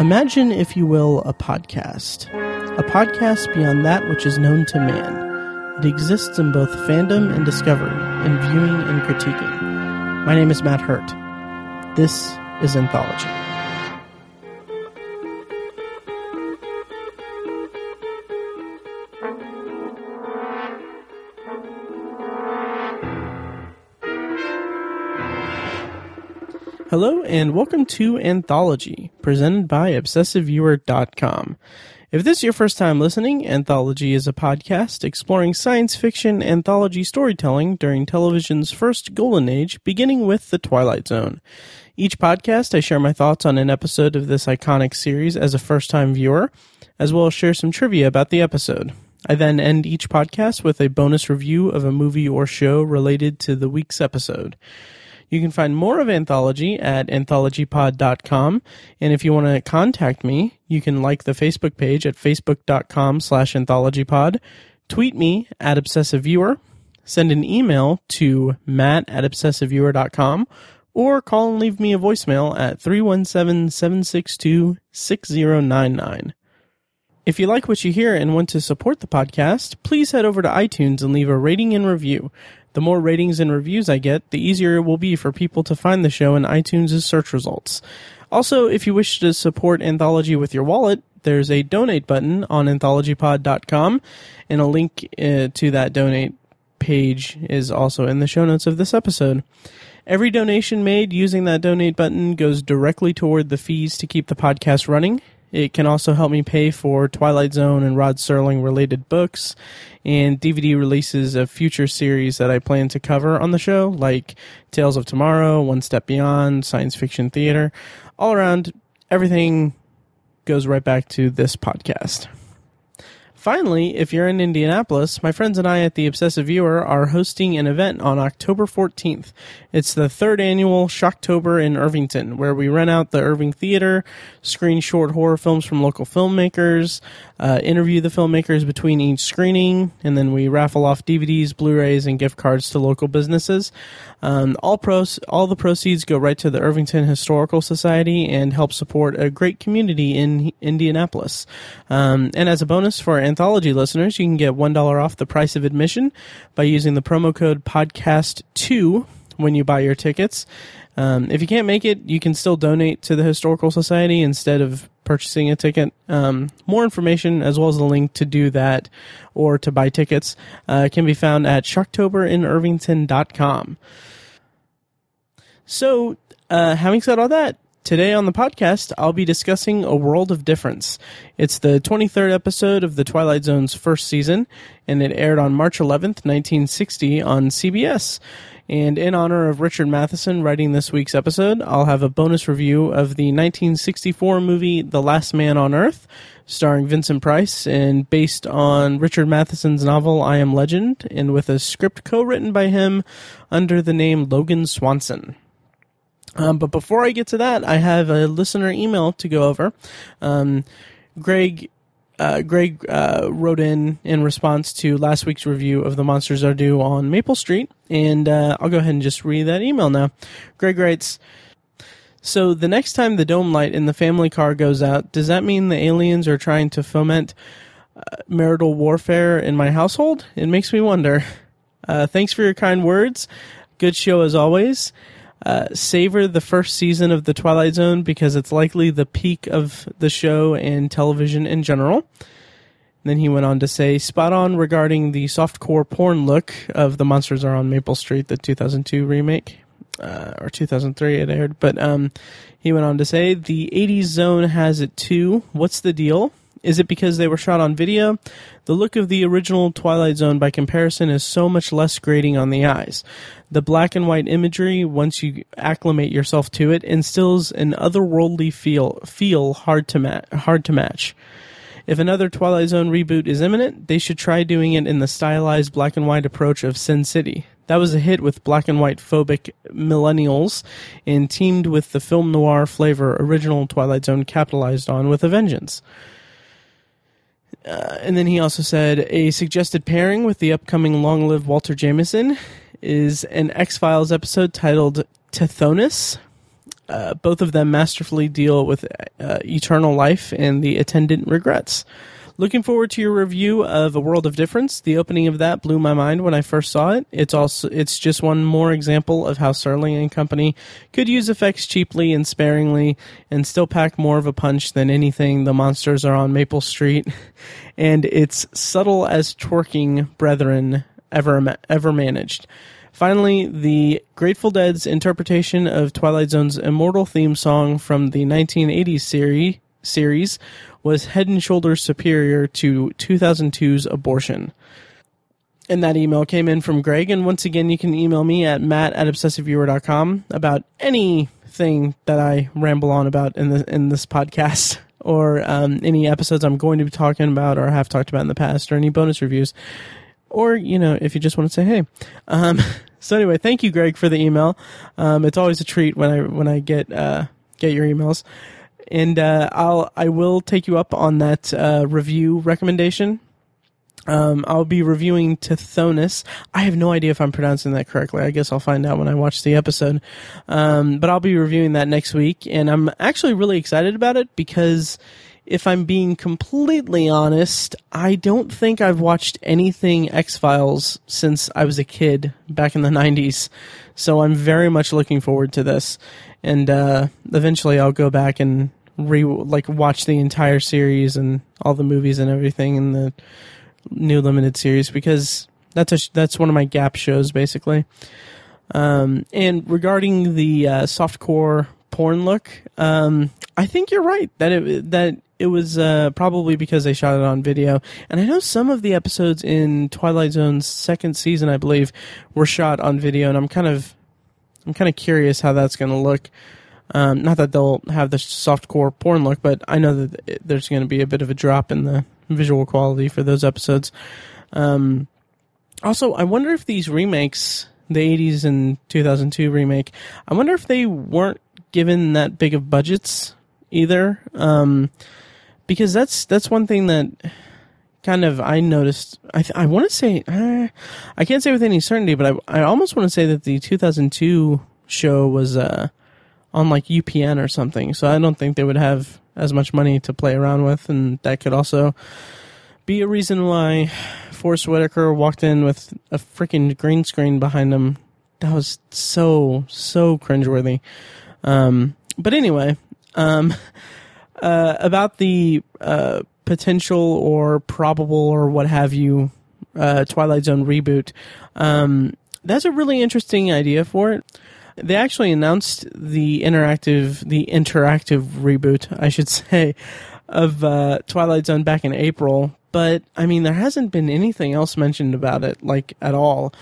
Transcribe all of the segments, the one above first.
Imagine, if you will, a podcast. A podcast beyond that which is known to man. It exists in both fandom and discovery, in viewing and critiquing. My name is Matt Hurt. This is Anthology. Hello and welcome to Anthology, presented by ObsessiveViewer.com. If this is your first time listening, Anthology is a podcast exploring science fiction anthology storytelling during television's first golden age, beginning with The Twilight Zone. Each podcast, I share my thoughts on an episode of this iconic series as a first time viewer, as well as share some trivia about the episode. I then end each podcast with a bonus review of a movie or show related to the week's episode. You can find more of Anthology at anthologypod.com. And if you want to contact me, you can like the Facebook page at facebook.com slash anthologypod, tweet me at obsessiveviewer, send an email to matt at obsessiveviewer.com, or call and leave me a voicemail at 317-762-6099. If you like what you hear and want to support the podcast, please head over to iTunes and leave a rating and review. The more ratings and reviews I get, the easier it will be for people to find the show in iTunes' search results. Also, if you wish to support Anthology with your wallet, there's a donate button on anthologypod.com, and a link uh, to that donate page is also in the show notes of this episode. Every donation made using that donate button goes directly toward the fees to keep the podcast running. It can also help me pay for Twilight Zone and Rod Serling related books and DVD releases of future series that I plan to cover on the show, like Tales of Tomorrow, One Step Beyond, Science Fiction Theater. All around, everything goes right back to this podcast. Finally, if you're in Indianapolis, my friends and I at the Obsessive Viewer are hosting an event on October 14th. It's the third annual Shocktober in Irvington, where we rent out the Irving Theater, screen short horror films from local filmmakers, uh, interview the filmmakers between each screening, and then we raffle off DVDs, Blu-rays, and gift cards to local businesses. Um, all pros, all the proceeds go right to the Irvington Historical Society and help support a great community in Indianapolis. Um, and as a bonus for anthology listeners, you can get one dollar off the price of admission by using the promo code podcast two when you buy your tickets. Um, if you can't make it, you can still donate to the Historical Society instead of purchasing a ticket. Um, more information, as well as the link to do that or to buy tickets, uh, can be found at shocktoberinirvington.com. So, uh, having said all that, today on the podcast, I'll be discussing A World of Difference. It's the 23rd episode of The Twilight Zone's first season, and it aired on March 11th, 1960 on CBS. And in honor of Richard Matheson writing this week's episode, I'll have a bonus review of the 1964 movie The Last Man on Earth, starring Vincent Price and based on Richard Matheson's novel I Am Legend, and with a script co written by him under the name Logan Swanson. Um, but before I get to that, I have a listener email to go over. Um, Greg uh, Greg uh, wrote in in response to last week's review of The Monsters Are Due on Maple Street, and uh, I'll go ahead and just read that email now. Greg writes, so the next time the dome light in the family car goes out, does that mean the aliens are trying to foment uh, marital warfare in my household? It makes me wonder. Uh, thanks for your kind words. Good show as always. Uh, savor the first season of The Twilight Zone because it's likely the peak of the show and television in general. Then he went on to say, spot on regarding the softcore porn look of The Monsters Are on Maple Street, the 2002 remake. Uh, or 2003 it aired. But um, he went on to say, the 80s zone has it too. What's the deal? Is it because they were shot on video? The look of the original Twilight Zone, by comparison, is so much less grating on the eyes. The black and white imagery, once you acclimate yourself to it, instills an otherworldly feel, feel hard to ma- hard to match. If another Twilight Zone reboot is imminent, they should try doing it in the stylized black and white approach of Sin City. That was a hit with black and white phobic millennials and teamed with the film noir flavor original Twilight Zone capitalized on with a vengeance. Uh, and then he also said a suggested pairing with the upcoming Long Live Walter Jameson is an X Files episode titled Tithonus. uh, both of them masterfully deal with uh, eternal life and the attendant regrets. Looking forward to your review of A World of Difference. The opening of that blew my mind when I first saw it. It's also it's just one more example of how Serling and Company could use effects cheaply and sparingly and still pack more of a punch than anything the monsters are on Maple Street. and it's subtle as twerking brethren ever ever managed. Finally, the Grateful Dead's interpretation of Twilight Zone's immortal theme song from the 1980s series series was head and shoulders superior to 2002's abortion. And that email came in from Greg. And once again, you can email me at matt at obsessiveviewer.com about anything that I ramble on about in, the, in this podcast or um, any episodes I'm going to be talking about or have talked about in the past or any bonus reviews. Or, you know, if you just want to say hey. Um, so anyway, thank you, Greg, for the email. Um, it's always a treat when I when I get uh, get your emails and uh, I'll I will take you up on that uh, review recommendation. Um, I'll be reviewing Tithonus. I have no idea if I'm pronouncing that correctly. I guess I'll find out when I watch the episode. Um, but I'll be reviewing that next week, and I'm actually really excited about it because, if I'm being completely honest, I don't think I've watched anything X Files since I was a kid back in the '90s. So I'm very much looking forward to this and uh, eventually I'll go back and re like watch the entire series and all the movies and everything in the new limited series because that's a that's one of my gap shows basically. Um, and regarding the uh, softcore porn look, um, I think you're right that it that it was uh, probably because they shot it on video. And I know some of the episodes in Twilight Zone's second season, I believe, were shot on video, and I'm kind of I'm kind of curious how that's going to look. Um, not that they'll have the softcore porn look, but I know that it, there's going to be a bit of a drop in the visual quality for those episodes. Um, also, I wonder if these remakes, the 80s and 2002 remake, I wonder if they weren't given that big of budgets either. Um, because that's that's one thing that kind of I noticed. I th- I want to say uh, I can't say with any certainty, but I I almost want to say that the 2002 show was uh, on like UPN or something. So I don't think they would have as much money to play around with, and that could also be a reason why Forest Whitaker walked in with a freaking green screen behind him. That was so so cringeworthy. Um, but anyway, um, uh, about the uh, potential or probable or what have you uh, Twilight Zone reboot. Um, that's a really interesting idea for it. They actually announced the interactive the interactive reboot, I should say, of uh, Twilight Zone back in April. But I mean, there hasn't been anything else mentioned about it, like at all.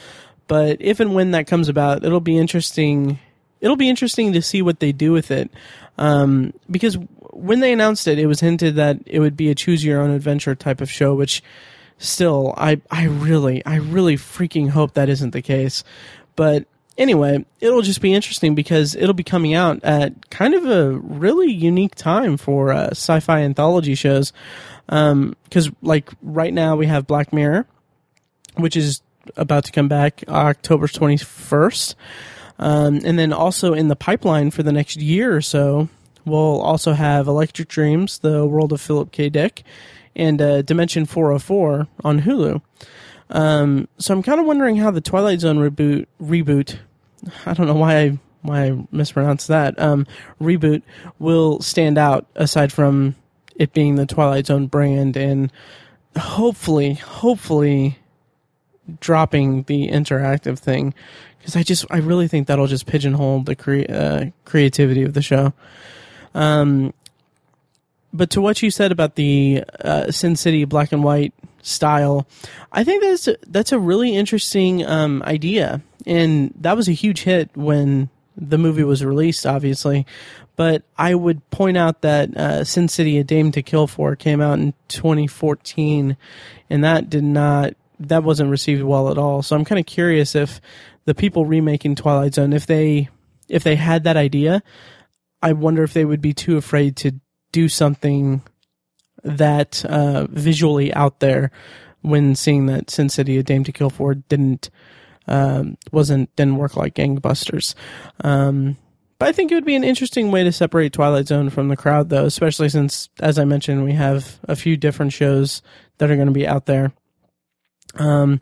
But if and when that comes about, it'll be interesting. It'll be interesting to see what they do with it, um, because when they announced it, it was hinted that it would be a choose your own adventure type of show, which still, I, I really, I really freaking hope that isn't the case. But anyway, it'll just be interesting because it'll be coming out at kind of a really unique time for uh, sci-fi anthology shows. Because um, like right now we have Black Mirror, which is about to come back October twenty first, um, and then also in the pipeline for the next year or so We'll also have Electric Dreams, The World of Philip K. Dick, and uh, Dimension 404 on Hulu. Um, so I'm kind of wondering how the Twilight Zone reboot reboot. I don't know why I why I mispronounced that. Um, reboot will stand out aside from it being the Twilight Zone brand and hopefully, hopefully dropping the interactive thing because I just I really think that'll just pigeonhole the cre- uh, creativity of the show. Um, but to what you said about the uh, Sin City black and white style, I think that's a, that's a really interesting um, idea, and that was a huge hit when the movie was released, obviously. But I would point out that uh, Sin City: A Dame to Kill For came out in 2014, and that did not that wasn't received well at all. So I'm kind of curious if the people remaking Twilight Zone, if they if they had that idea, I wonder if they would be too afraid to do something that uh, visually out there when seeing that Sin City: A Dame to Kill For didn't um, wasn't didn't work like gangbusters. Um, But I think it would be an interesting way to separate Twilight Zone from the crowd, though, especially since, as I mentioned, we have a few different shows that are going to be out there. Um,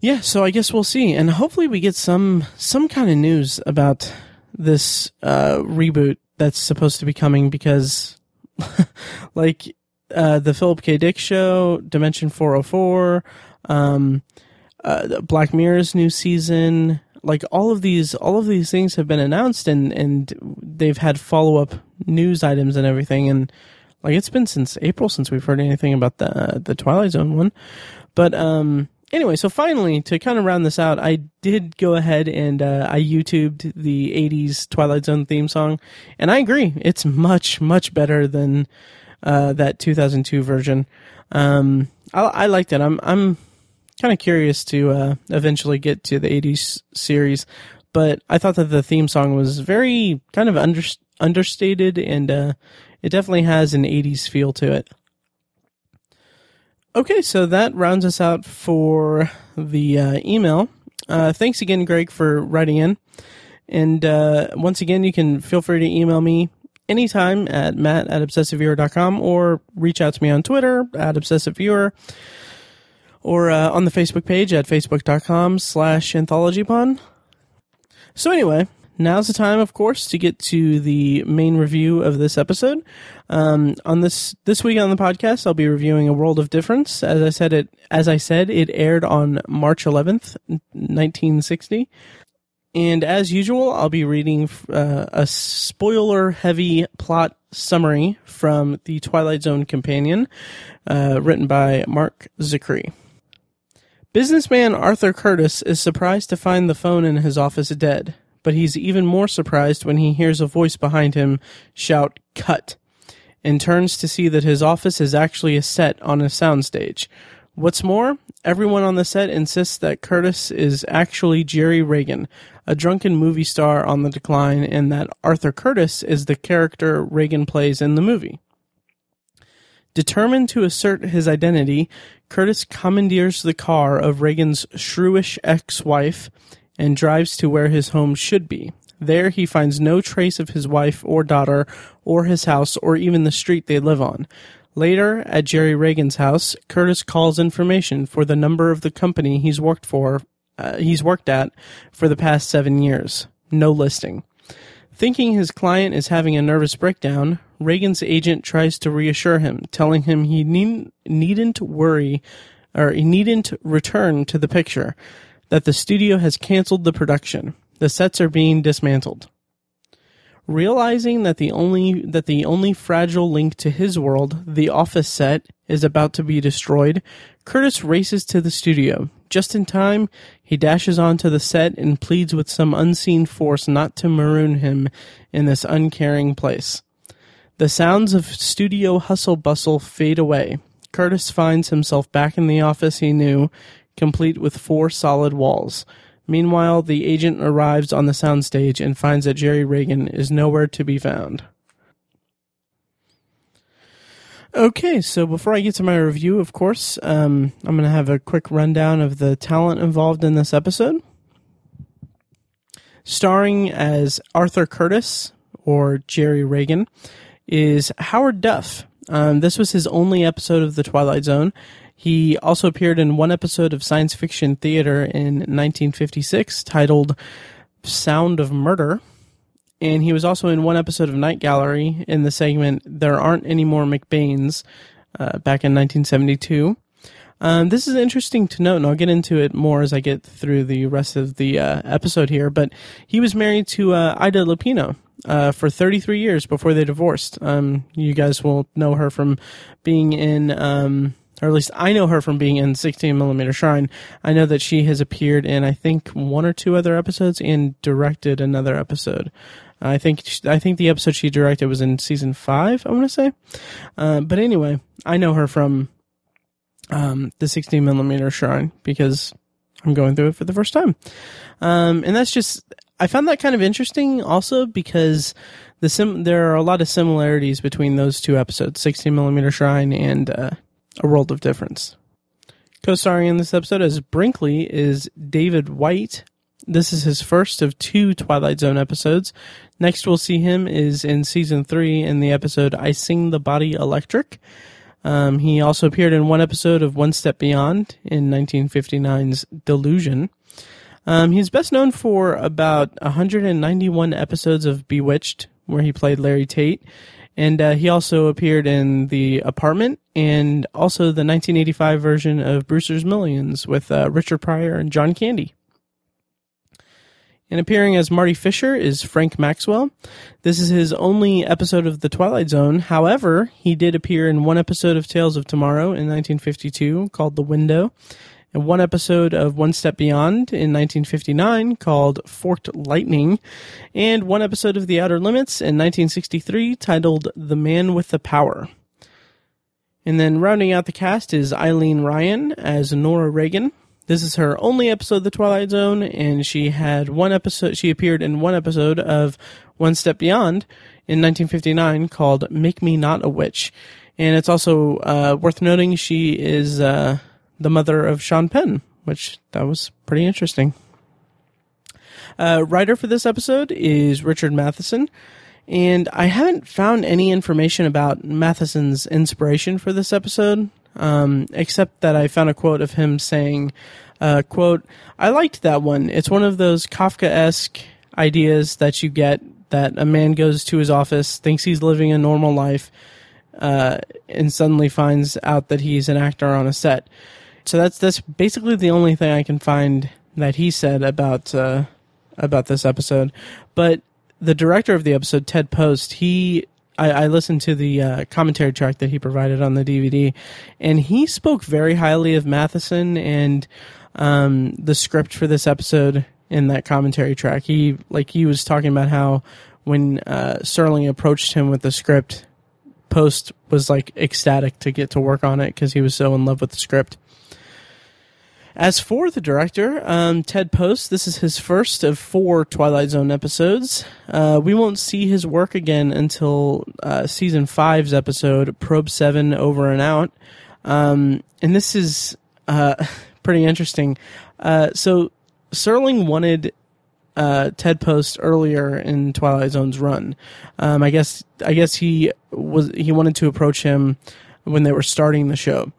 yeah, so I guess we'll see, and hopefully we get some some kind of news about this uh, reboot that's supposed to be coming because, like, uh, the Philip K. Dick show, Dimension 404, um, uh, Black Mirror's new season, like all of these, all of these things have been announced and, and they've had follow up news items and everything. And like it's been since April since we've heard anything about the, the Twilight Zone one. But, um, anyway, so finally, to kind of round this out, I did go ahead and uh, I YouTubed the 80s Twilight Zone theme song, and I agree. It's much, much better than uh, that 2002 version. Um, I, I liked it. I'm, I'm kind of curious to uh, eventually get to the 80s series, but I thought that the theme song was very kind of under, understated, and uh, it definitely has an 80s feel to it. Okay, so that rounds us out for the uh, email. Uh, thanks again, Greg, for writing in. And uh, once again, you can feel free to email me anytime at matt at obsessiveviewer.com or reach out to me on Twitter at obsessiveviewer or uh, on the Facebook page at facebook.com slash anthologypod. So anyway, now's the time, of course, to get to the main review of this episode. Um, on this this week on the podcast, I'll be reviewing A World of Difference. As I said, it as I said, it aired on March 11th, 1960. And as usual, I'll be reading uh, a spoiler-heavy plot summary from the Twilight Zone Companion, uh, written by Marc Zicree. Businessman Arthur Curtis is surprised to find the phone in his office dead but he's even more surprised when he hears a voice behind him shout, Cut, and turns to see that his office is actually a set on a soundstage. What's more, everyone on the set insists that Curtis is actually Jerry Reagan, a drunken movie star on the decline, and that Arthur Curtis is the character Reagan plays in the movie. Determined to assert his identity, Curtis commandeers the car of Reagan's shrewish ex wife and drives to where his home should be. There he finds no trace of his wife or daughter or his house or even the street they live on. Later, at Jerry Reagan's house, Curtis calls information for the number of the company he's worked for, uh, he's worked at for the past seven years. No listing. Thinking his client is having a nervous breakdown, Reagan's agent tries to reassure him, telling him he need, needn't worry, or he needn't return to the picture that the studio has canceled the production. The sets are being dismantled. Realizing that the only that the only fragile link to his world, the office set, is about to be destroyed, Curtis races to the studio. Just in time, he dashes onto the set and pleads with some unseen force not to maroon him in this uncaring place. The sounds of studio hustle bustle fade away. Curtis finds himself back in the office he knew, complete with four solid walls. Meanwhile, the agent arrives on the soundstage and finds that Jerry Reagan is nowhere to be found. Okay, so before I get to my review, of course, um, I'm going to have a quick rundown of the talent involved in this episode. Starring as Arthur Curtis, or Jerry Reagan, is Howard Duff. Um, this was his only episode of The Twilight Zone, he also appeared in one episode of science fiction theater in 1956 titled Sound of Murder. And he was also in one episode of Night Gallery in the segment There Aren't Any More MacBanes uh, back in 1972. Um, this is interesting to note, and I'll get into it more as I get through the rest of the uh, episode here. But he was married to uh, Ida Lupino uh, for 33 years before they divorced. Um, you guys will know her from being in um, or at least I know her from being in 16 millimeter Shrine. I know that she has appeared in I think one or two other episodes and directed another episode. I think I think the episode she directed was in season five. I want to say, uh, but anyway, I know her from um, the 16 millimeter Shrine because I'm going through it for the first time, um, and that's just I found that kind of interesting also because the sim there are a lot of similarities between those two episodes, 16 millimeter Shrine and uh, a World of Difference. Co starring in this episode as Brinkley is David White, This is his first of two Twilight Zone episodes. Next we'll see him is in season three in the episode I Sing the Body Electric. Um, he also appeared in one episode of One Step Beyond in 1959's Delusion. Um, he's best known for about 191 episodes of Bewitched, where he played Larry Tate. And uh, he also appeared in The Apartment and also the 1985 version of Brewster's Millions with uh, Richard Pryor and John Candy. And appearing as Marty Fisher is Frank Maxwell. This is his only episode of The Twilight Zone. However, he did appear in one episode of Tales of Tomorrow in 1952 called The Window, and one episode of One Step Beyond in 1959 called Forked Lightning, and one episode of The Outer Limits in 1963 titled The Man with the Power. And then rounding out the cast is Eileen Ryan as Nora Reagan. This is her only episode of The Twilight Zone, and she had one episode, she appeared in one episode of One Step Beyond in 1959 called Make Me Not a Witch. And it's also uh, worth noting she is uh, the mother of Sean Penn, which that was pretty interesting. Uh, writer for this episode is Richard Matheson, and I haven't found any information about Matheson's inspiration for this episode, um, except that I found a quote of him saying, uh, "quote I liked that one. It's one of those Kafka-esque ideas that you get that a man goes to his office, thinks he's living a normal life." Uh, and suddenly finds out that he's an actor on a set. So that's that's basically the only thing I can find that he said about uh, about this episode. But the director of the episode, Ted Post, he I, I listened to the uh, commentary track that he provided on the DVD, and he spoke very highly of Matheson and um, the script for this episode in that commentary track. He like he was talking about how when uh, Serling approached him with the script, Post was like ecstatic to get to work on it because he was so in love with the script. As for the director, um, Ted Post, this is his first of four Twilight Zone episodes. Uh, we won't see his work again until uh, season five's episode, Probe 7 Over and Out. Um, and this is uh, pretty interesting. Uh, so, Serling wanted uh, Ted Post earlier in Twilight Zone's run. Um, I guess I guess he was he wanted to approach him when they were starting the show,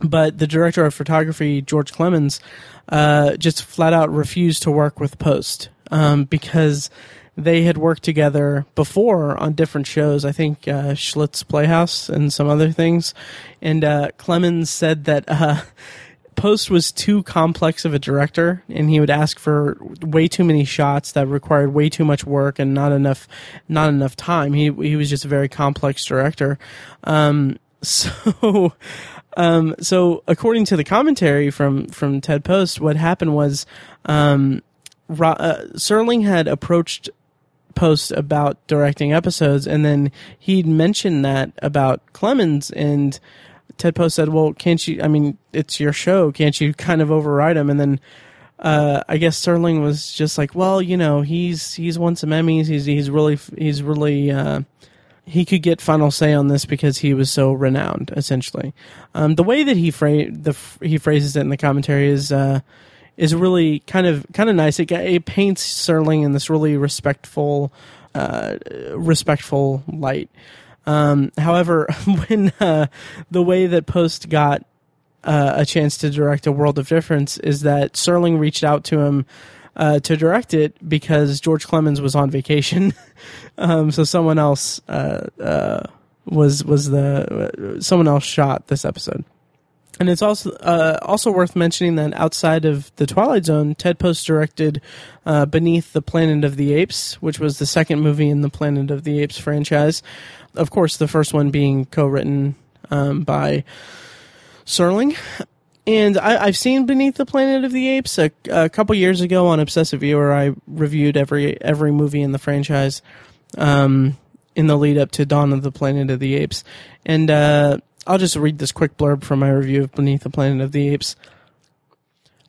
but the director of photography George Clemens uh, just flat out refused to work with Post um, because they had worked together before on different shows. I think uh, Schlitz Playhouse and some other things, and uh, Clemens said that uh, Post was too complex of a director, and he would ask for way too many shots that required way too much work and not enough, not enough time. He he was just a very complex director. Um, so, um, so according to the commentary from from Ted Post, what happened was, um, Ro- uh, Serling had approached Post about directing episodes, and then he'd mentioned that about Clemens and. Ted Post said, "Well, can't you? I mean, it's your show. Can't you kind of override him?" And then uh, I guess Serling was just like, "Well, you know, he's he's won some Emmys. He's he's really he's really uh, he could get final say on this because he was so renowned. Essentially, um, the way that he fra- the he phrases it in the commentary is." Uh, is really kind of kind of nice. It, it paints Serling in this really respectful, uh, respectful light. Um, however, when uh, the way that Post got uh, a chance to direct A World of Difference is that Serling reached out to him uh, to direct it because George Clemens was on vacation. um, so someone else uh, uh, was was the someone else shot this episode. And it's also uh, also worth mentioning that outside of the Twilight Zone, Ted Post directed uh, Beneath the Planet of the Apes, which was the second movie in the Planet of the Apes franchise. Of course, the first one being co-written um, by Serling. And I, have seen Beneath the Planet of the Apes a, a, couple years ago on Obsessive Viewer. I reviewed every every movie in the franchise um, in the lead up to Dawn of the Planet of the Apes, and uh, I'll just read this quick blurb from my review of Beneath the Planet of the Apes.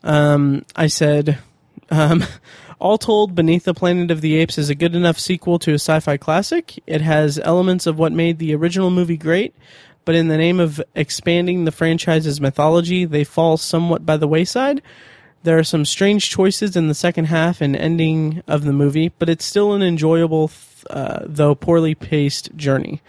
Um, I said, um, all told, Beneath the Planet of the Apes is a good enough sequel to a sci-fi classic. It has elements of what made the original movie great, but in the name of expanding the franchise's mythology, they fall somewhat by the wayside. There are some strange choices in the second half and ending of the movie, but it's still an enjoyable, uh, though poorly paced journey.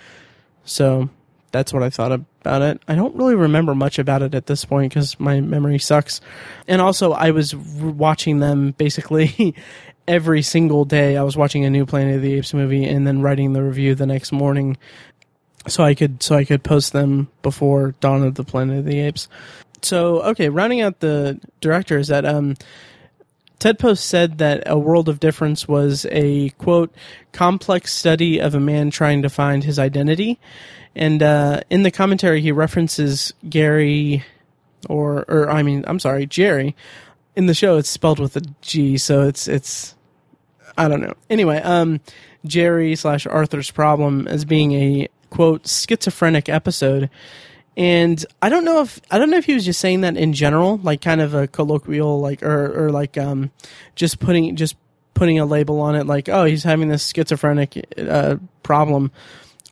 So that's what I thought about it. I don't really remember much about it at this point because my memory sucks. And also, I was watching them basically every single day. I was watching a new Planet of the Apes movie and then writing the review the next morning, so I could so I could post them before Dawn of the Planet of the Apes. So okay, rounding out the directors that um. Ted Post said that A World of Difference was a quote complex study of a man trying to find his identity. And uh, in the commentary, he references Gary, or or I mean, I'm sorry, Jerry. In the show, it's spelled with a G, so it's it's I don't know. Anyway, um, Jerry slash Arthur's problem as being a quote schizophrenic episode. And I don't know if I don't know if he was just saying that in general, like kind of a colloquial, like or or like um, just putting just putting a label on it, like oh he's having this schizophrenic uh, problem,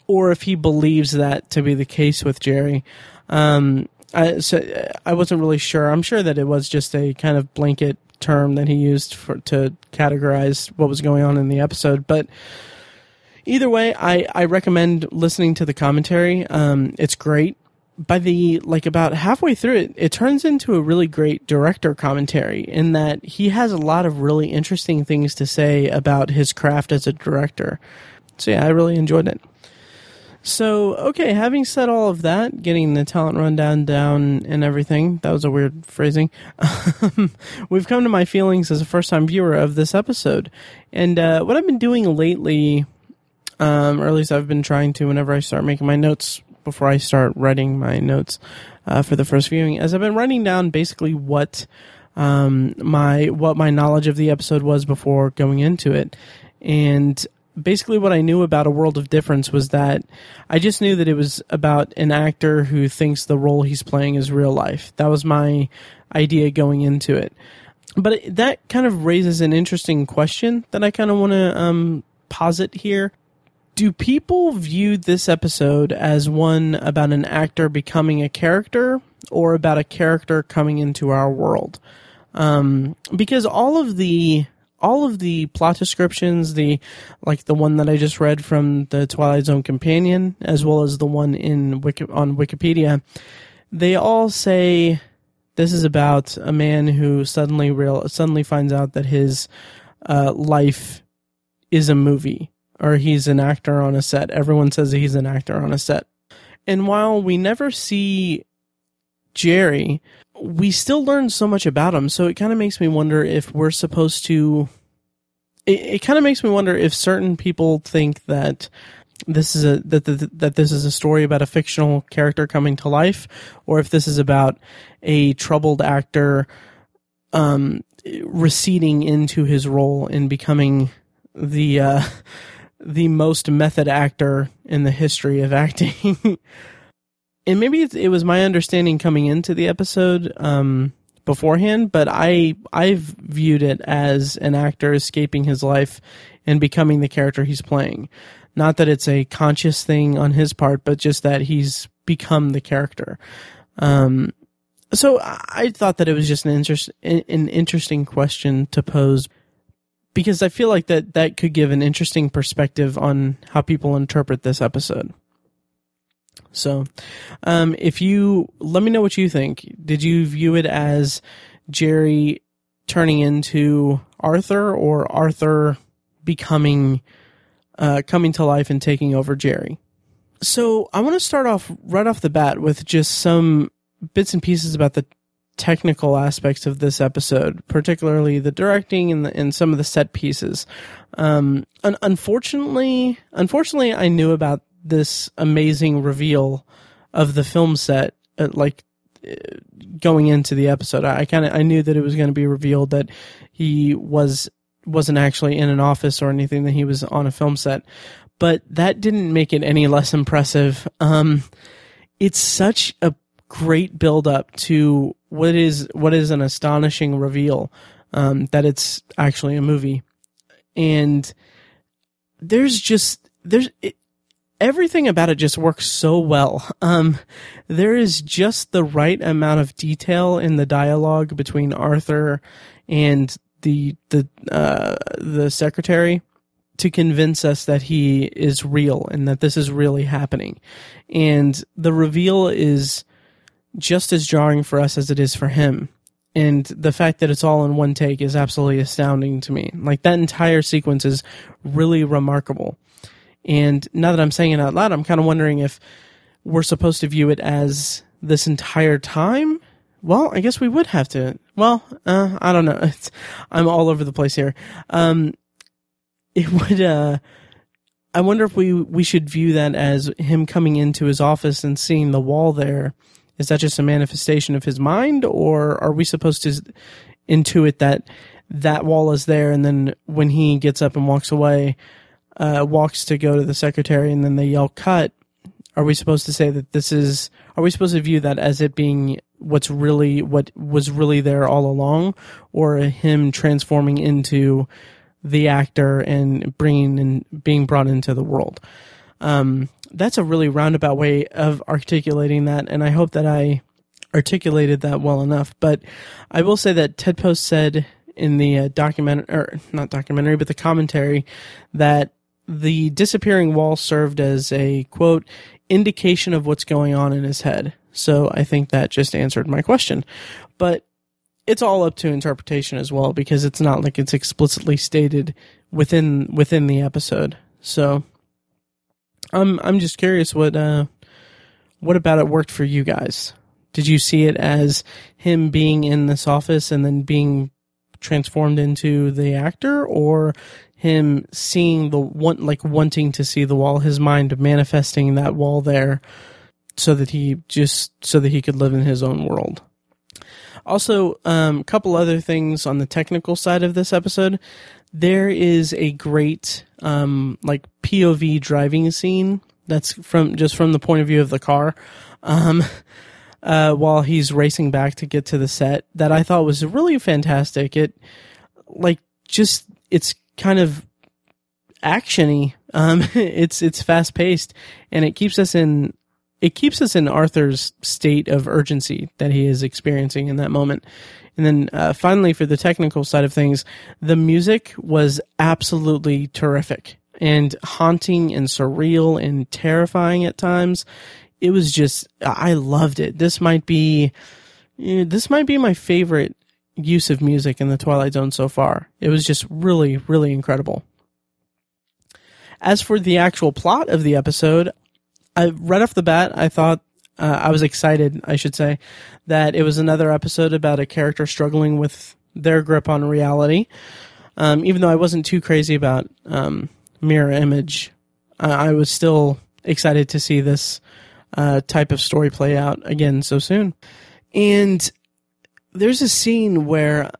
or if he believes that to be the case with Jerry. Um, I, so I wasn't really sure. I'm sure that it was just a kind of blanket term that he used for to categorize what was going on in the episode. But either way, I, I recommend listening to the commentary. Um, it's great. By the like about halfway through it, it turns into a really great director commentary in that he has a lot of really interesting things to say about his craft as a director. So yeah, I really enjoyed it. So, okay, having said all of that, getting the talent rundown down and everything, that was a weird phrasing. we've come to my feelings as a first time viewer of this episode. And uh, what I've been doing lately, um, or at least I've been trying to whenever I start making my notes before I start writing my notes uh, for the first viewing, as I've been writing down basically what um, my what my knowledge of the episode was before going into it. And basically what I knew about A World of Difference was that I just knew that it was about an actor who thinks the role he's playing is real life. That was my idea going into it. But that kind of raises an interesting question that I kind of want to um, posit here. Do people view this episode as one about an actor becoming a character or about a character coming into our world? Um, because all of the all of the plot descriptions, the like the one that I just read from the Twilight Zone companion, as well as the one in Wiki, on Wikipedia, they all say this is about a man who suddenly real suddenly finds out that his uh, life is a movie or he's an actor on a set. Everyone says he's an actor on a set. And while we never see Jerry, we still learn so much about him. So it kind of makes me wonder if we're supposed to. It, it kind of makes me wonder if certain people think that this is a that, that that this is a story about a fictional character coming to life, or if this is about a troubled actor um, receding into his role and becoming the uh, the most method actor in the history of acting. and maybe it was my understanding coming into the episode um, beforehand, but I I've viewed it as an actor escaping his life and becoming the character he's playing. Not that it's a conscious thing on his part, but just that he's become the character. Um, so I thought that it was just an interest an interesting question to pose because I feel like that that could give an interesting perspective on how people interpret this episode. So, um, if you let me know what you think. Did you view it as Jerry turning into Arthur or Arthur becoming uh, coming to life and taking over Jerry? So, I want to start off right off the bat with just some bits and pieces about the technical aspects of this episode, particularly the directing and, the, and some of the set pieces. Um, un- unfortunately, unfortunately, I knew about this amazing reveal of the film set, uh, like uh, going into the episode. I, I kind of I knew that it was going to be revealed that he was wasn't actually in an office or anything that he was on a film set, but that didn't make it any less impressive. Um, it's such a great build up to what is what is an astonishing reveal um, that it's actually a movie, and there's just there's it, everything about it just works so well. Um, there is just the right amount of detail in the dialogue between Arthur and the the uh, the secretary to convince us that he is real and that this is really happening. And the reveal is just as jarring for us as it is for him. And the fact that it's all in one take is absolutely astounding to me. Like that entire sequence is really remarkable. And now that I'm saying it out loud, I'm kind of wondering if we're supposed to view it as this entire time. Well, I guess we would have to. Well, uh, I don't know. It's, I'm all over the place here. Um, it would, uh, I wonder if we, we should view that as him coming into his office and seeing the wall there. Is that just a manifestation of his mind or are we supposed to intuit that that wall is there and then when he gets up and walks away, uh, walks to go to the secretary and then they yell cut, are we supposed to say that this is, are we supposed to view that as it being what's really, what was really there all along or him transforming into the actor and bringing and being brought into the world? Um, that's a really roundabout way of articulating that. And I hope that I articulated that well enough. But I will say that Ted Post said in the uh, or not documentary, but the commentary that the disappearing wall served as a quote indication of what's going on in his head. So I think that just answered my question. But it's all up to interpretation as well because it's not like it's explicitly stated within within the episode. So I'm I'm just curious what uh what about it worked for you guys? Did you see it as him being in this office and then being transformed into the actor or him seeing the one like wanting to see the wall his mind manifesting that wall there so that he just so that he could live in his own world. Also a um, couple other things on the technical side of this episode. There is a great um, like pov driving scene that's from just from the point of view of the car um, uh, while he's racing back to get to the set that i thought was really fantastic. It like just it's kind of actiony. Um, it's it's fast paced, and it keeps us in it keeps us in Arthur's state of urgency that he is experiencing in that moment. And then uh, finally, for the technical side of things, the music was absolutely terrific and haunting and surreal and terrifying at times. It was just I loved it. This might be this might be my favorite use of music in the Twilight Zone so far. It was just really, really incredible. As for the actual plot of the episode, I right off the bat, I thought uh, I was excited, I should say, that it was another episode about a character struggling with their grip on reality. Um, even though I wasn't too crazy about um, mirror image, I was still excited to see this uh, type of story play out again so soon. And there's a scene where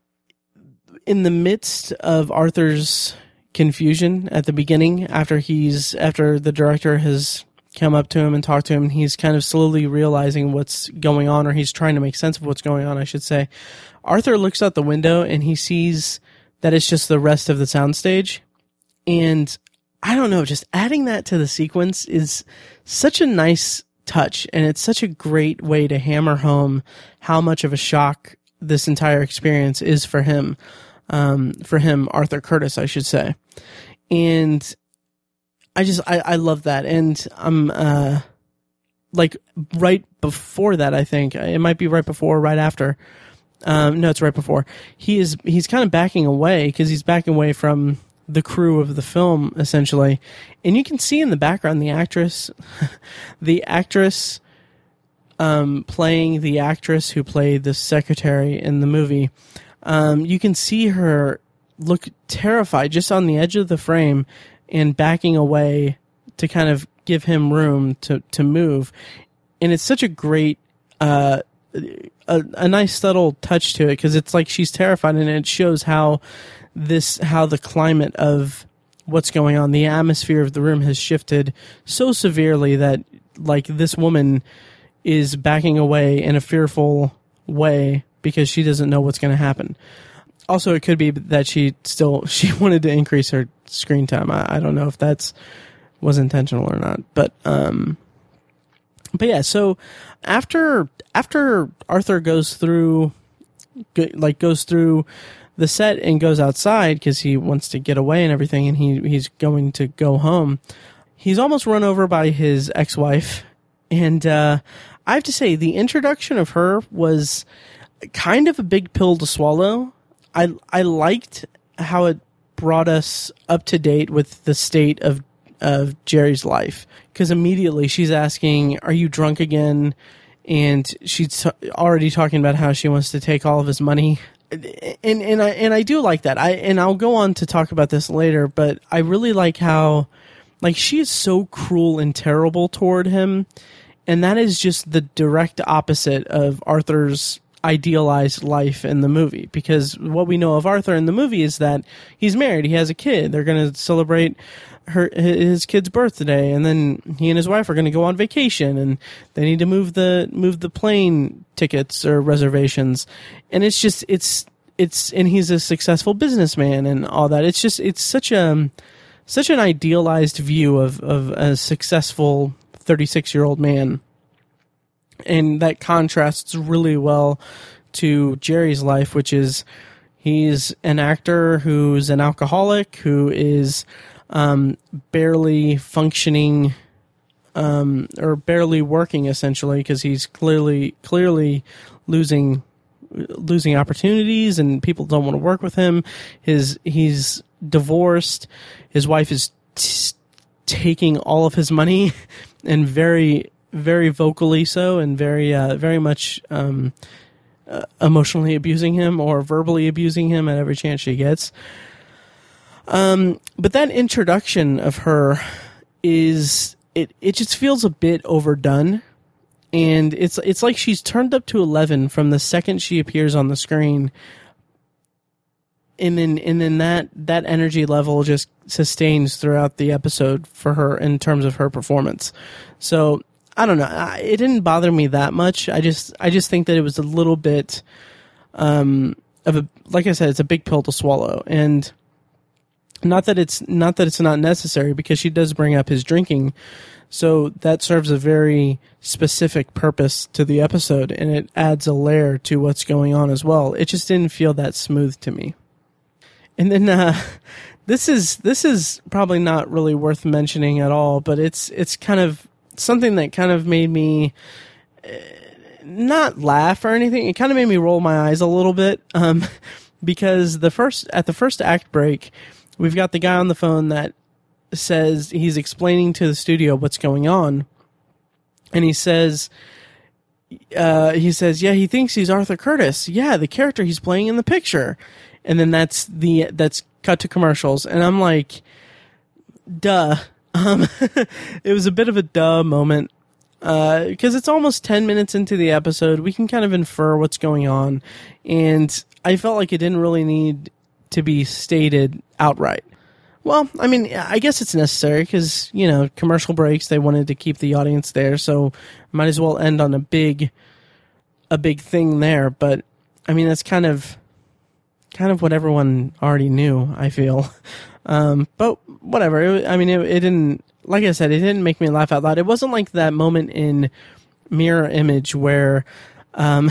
in the midst of Arthur's confusion at the beginning after he's after the director has come up to him and talked to him and he's kind of slowly realizing what's going on or he's trying to make sense of what's going on I should say. Arthur looks out the window and he sees that it's just the rest of the soundstage. And I don't know just adding that to the sequence is such a nice touch and it's such a great way to hammer home how much of a shock this entire experience is for him, um, for him, Arthur Curtis, I should say. And I just, I, I love that. And I'm, uh, like right before that, I think it might be right before, right after. Um, no, it's right before. He is, he's kind of backing away because he's backing away from the crew of the film essentially. And you can see in the background the actress, the actress um, playing the actress who played the secretary in the movie, um, you can see her look terrified just on the edge of the frame and backing away to kind of give him room to, to move. And it's such a great, uh, a, a nice subtle touch to it because it's like she's terrified and it shows how this, how the climate of what's going on, the atmosphere of the room has shifted so severely that like this woman, is backing away in a fearful way because she doesn't know what's going to happen. Also, it could be that she still she wanted to increase her screen time. I, I don't know if that's was intentional or not. But um, but yeah. So after after Arthur goes through, like goes through the set and goes outside because he wants to get away and everything, and he he's going to go home. He's almost run over by his ex wife, and uh, I have to say the introduction of her was kind of a big pill to swallow. I I liked how it brought us up to date with the state of of Jerry's life because immediately she's asking, "Are you drunk again?" And she's already talking about how she wants to take all of his money. And and I and I do like that. I and I'll go on to talk about this later, but I really like how like she is so cruel and terrible toward him, and that is just the direct opposite of Arthur's idealized life in the movie because what we know of Arthur in the movie is that he's married, he has a kid, they're going to celebrate her his kid's birthday and then he and his wife are going to go on vacation and they need to move the move the plane tickets or reservations and it's just it's it's and he's a successful businessman and all that. It's just it's such a such an idealized view of of a successful 36 year old man and that contrasts really well to Jerry's life, which is he's an actor who's an alcoholic who is um, barely functioning um, or barely working essentially because he's clearly clearly losing losing opportunities and people don't want to work with him. His he's divorced. His wife is t- taking all of his money and very very vocally so and very uh, very much um, uh, emotionally abusing him or verbally abusing him at every chance she gets. Um, but that introduction of her is it it just feels a bit overdone and it's it's like she's turned up to 11 from the second she appears on the screen and then and then that that energy level just sustains throughout the episode for her in terms of her performance so I don't know. It didn't bother me that much. I just I just think that it was a little bit um of a like I said, it's a big pill to swallow. And not that it's not that it's not necessary because she does bring up his drinking. So that serves a very specific purpose to the episode and it adds a layer to what's going on as well. It just didn't feel that smooth to me. And then uh this is this is probably not really worth mentioning at all, but it's it's kind of something that kind of made me uh, not laugh or anything. It kind of made me roll my eyes a little bit um, because the first at the first act break, we've got the guy on the phone that says he's explaining to the studio what's going on, and he says. Uh, he says, "Yeah, he thinks he's Arthur Curtis. Yeah, the character he's playing in the picture." And then that's the that's cut to commercials, and I'm like, "Duh." Um, it was a bit of a duh moment because uh, it's almost 10 minutes into the episode. We can kind of infer what's going on, and I felt like it didn't really need to be stated outright. Well, I mean, I guess it's necessary because, you know, commercial breaks, they wanted to keep the audience there, so might as well end on a big a big thing there, but I mean, that's kind of kind of what everyone already knew, I feel. Um, but whatever. It, I mean, it, it, didn't. Like I said, it didn't make me laugh out loud. It wasn't like that moment in Mirror Image where, um,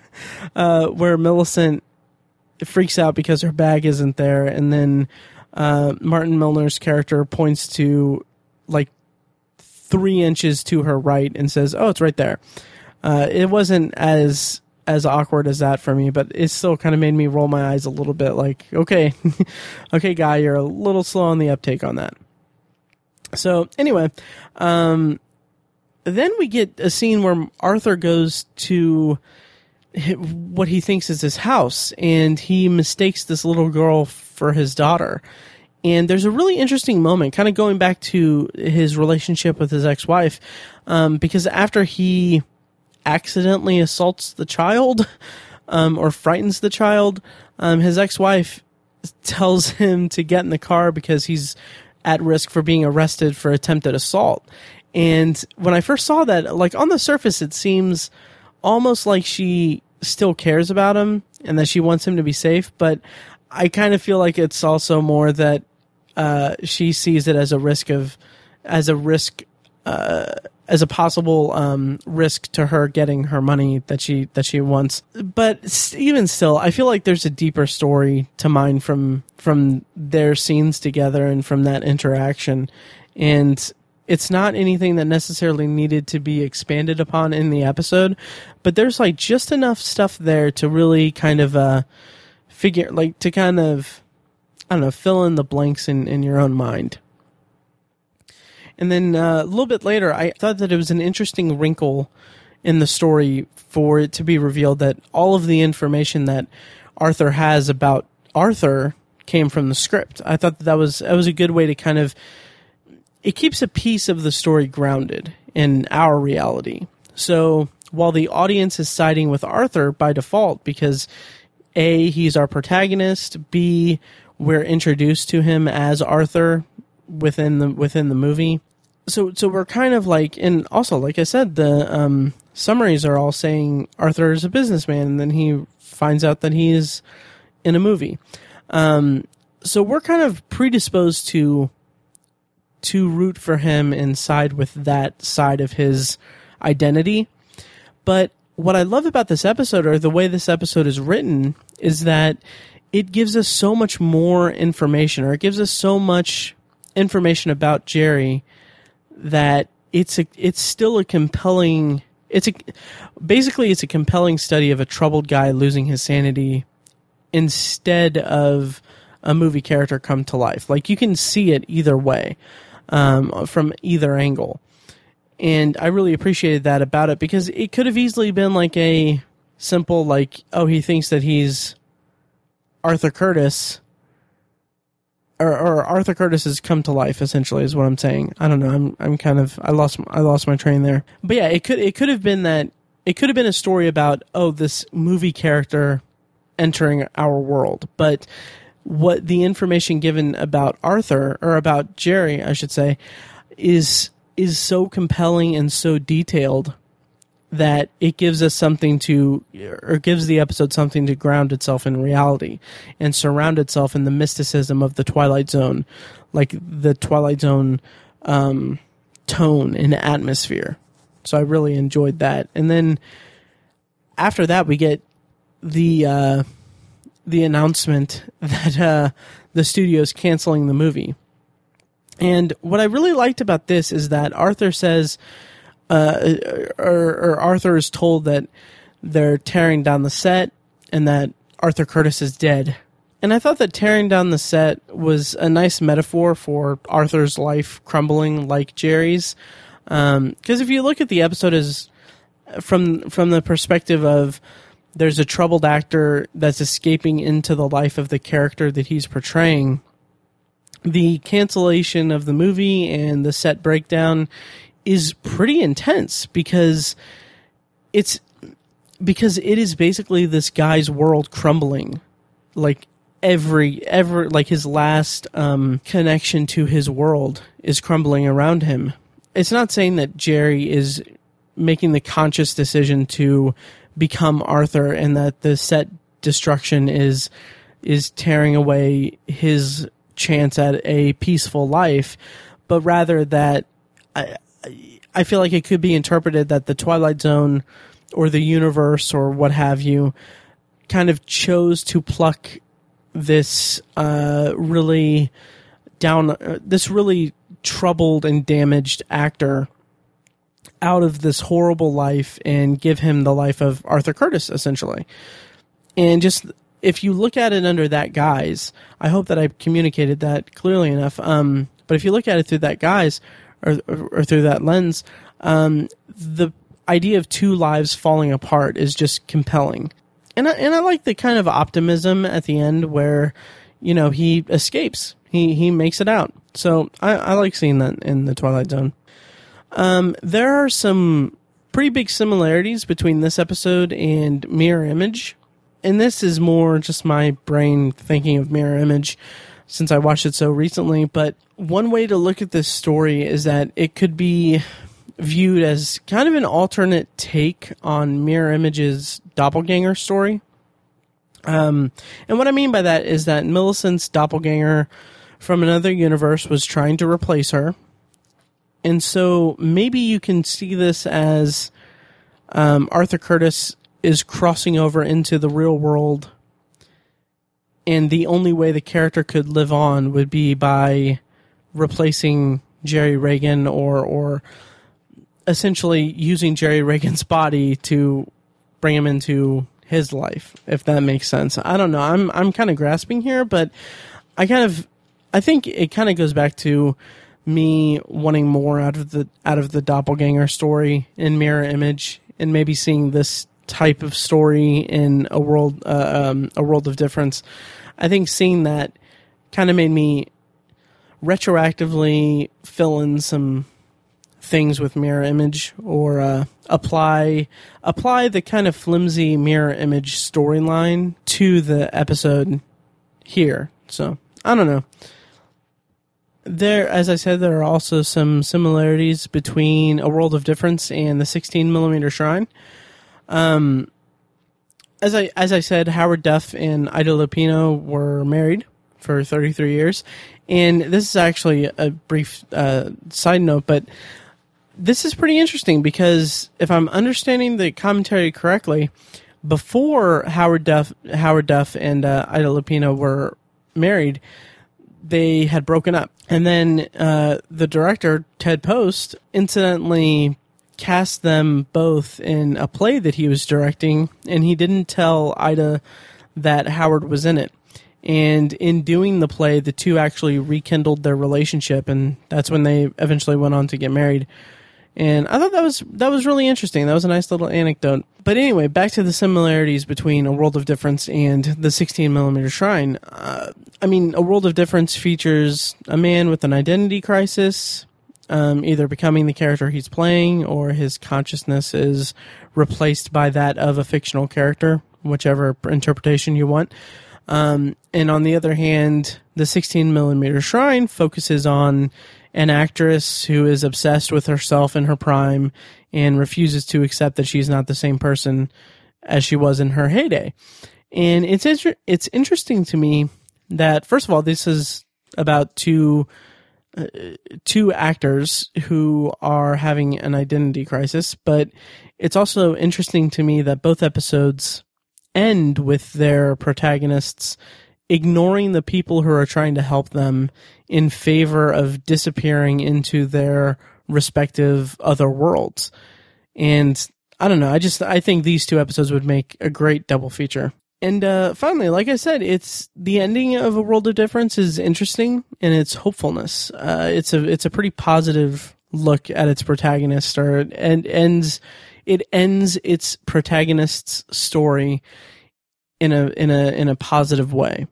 uh, where Millicent freaks out because her bag isn't there, and then uh, Martin Milner's character points to like three inches to her right and says, "Oh, it's right there." Uh, it wasn't as as awkward as that for me, but it still kind of made me roll my eyes a little bit like, okay, okay, guy, you're a little slow on the uptake on that. So anyway, um, then we get a scene where Arthur goes to what he thinks is his house and he mistakes this little girl for his daughter. And there's a really interesting moment, kind of going back to his relationship with his ex-wife, um, because after he accidentally assaults the child um, or frightens the child, um, his ex wife tells him to get in the car because he's at risk for being arrested for attempted assault. And when I first saw that, like on the surface, it seems almost like she still cares about him and that she wants him to be safe. But I kind of feel like it's also more that uh, she sees it as a risk of as a risk uh, as a possible um, risk to her getting her money that she that she wants. But even still, I feel like there's a deeper story to mine from from their scenes together and from that interaction, and it's not anything that necessarily needed to be expanded upon in the episode, but there's like just enough stuff there to really kind of uh, figure like to kind of I don't know fill in the blanks in in your own mind. And then uh, a little bit later, I thought that it was an interesting wrinkle in the story for it to be revealed that all of the information that Arthur has about Arthur came from the script. I thought that, that was that was a good way to kind of it keeps a piece of the story grounded in our reality. So while the audience is siding with Arthur by default because A, he's our protagonist, B, we're introduced to him as Arthur within the within the movie. So so we're kind of like and also like I said, the um, summaries are all saying Arthur is a businessman and then he finds out that he's in a movie. Um, so we're kind of predisposed to to root for him and side with that side of his identity. But what I love about this episode, or the way this episode is written, is that it gives us so much more information, or it gives us so much information about Jerry that it's a it's still a compelling it's a basically it's a compelling study of a troubled guy losing his sanity instead of a movie character come to life. Like you can see it either way um, from either angle. And I really appreciated that about it because it could have easily been like a simple, like, oh, he thinks that he's Arthur Curtis. Or, or Arthur Curtis has come to life. Essentially, is what I'm saying. I don't know. I'm I'm kind of I lost I lost my train there. But yeah, it could it could have been that it could have been a story about oh this movie character entering our world, but what the information given about Arthur or about Jerry, I should say, is is so compelling and so detailed that it gives us something to or gives the episode something to ground itself in reality and surround itself in the mysticism of the Twilight Zone, like the Twilight Zone um, tone and atmosphere. So I really enjoyed that. And then after that, we get the uh, the announcement that uh, the studio is canceling the movie. And what I really liked about this is that Arthur says, uh, or, or Arthur is told that they're tearing down the set and that Arthur Curtis is dead. And I thought that tearing down the set was a nice metaphor for Arthur's life crumbling like Jerry's. Because um, if you look at the episode as from from the perspective of there's a troubled actor that's escaping into the life of the character that he's portraying. The cancellation of the movie and the set breakdown is pretty intense because it's because it is basically this guy's world crumbling. Like every ever like his last um, connection to his world is crumbling around him. It's not saying that jerry is making the conscious decision to become Arthur and that the set destruction is is tearing away his chance at a peaceful life, but rather that I feel like it could be interpreted that the Twilight Zone or the universe or what have you kind of chose to pluck this uh, really down uh, this really troubled and damaged actor out of this horrible life and give him the life of Arthur Curtis, essentially. And just if you look at it under that guise, I hope that I communicated that clearly enough. Um, but if you look at it through that guise or, or, through that lens, um, the idea of two lives falling apart is just compelling. And I, and I like the kind of optimism at the end where, you know, he escapes. He, he makes it out. So I, I like seeing that in the Twilight Zone. Um, there are some pretty big similarities between this episode and Mirror Image. And this is more just my brain thinking of Mirror Image since I watched it so recently. But one way to look at this story is that it could be viewed as kind of an alternate take on Mirror Image's doppelganger story. Um, and what I mean by that is that Millicent's doppelganger from another universe was trying to replace her And so maybe you can see this as um, Arthur Curtis is crossing over into the real world, and the only way the character could live on would be by replacing Jerry Raigan or or essentially using Jerry Raigan's body to bring him into his life, if that makes sense. I don't know. I'm I'm kind of grasping here, but I kind of I think it kind of goes back to me wanting more out of the out of the doppelganger story in mirror image and maybe seeing this type of story in a world uh, um, a world of difference. I think seeing that kind of made me retroactively fill in some things with mirror image or uh, apply apply the kind of flimsy mirror image storyline to the episode here. So I don't know. There, as I said, there are also some similarities between A World of Difference and the 16 millimeter Shrine. Um, as I as I said, Howard Duff and Ida Lupino were married for 33 years, and this is actually a brief uh, side note, but this is pretty interesting because if I'm understanding the commentary correctly, before Howard Duff, Howard Duff and uh, Ida Lupino were married, they had broken up, and then uh, the director Ted Post incidentally cast them both in a play that he was directing, and he didn't tell Ida that Howard was in it. And in doing the play, the two actually rekindled their relationship, and that's when they eventually went on to get married. And I thought that was that was really interesting. That was a nice little anecdote. But anyway, back to the similarities between A World of Difference and the 16 millimeter Shrine. Uh, I mean, A World of Difference features a man with an identity crisis, um, either becoming the character he's playing or his consciousness is replaced by that of a fictional character, whichever interpretation you want. Um, and on the other hand, the 16 millimeter Shrine focuses on an actress who is obsessed with herself in her prime and refuses to accept that she's not the same person as she was in her heyday. And it's inter- it's interesting to me that first of all, this is about two uh, two actors who are having an identity crisis, but it's also interesting to me that both episodes end with their protagonists ignoring the people who are trying to help them in favor of disappearing into their respective other worlds. And I don't know, I just I think these two episodes would make a great double feature. And uh, finally, like I said, it's the ending of a world of difference is interesting and its hopefulness. Uh, it's a it's a pretty positive look at its protagonist, or and ends it ends its protagonist's story in a in a in a positive way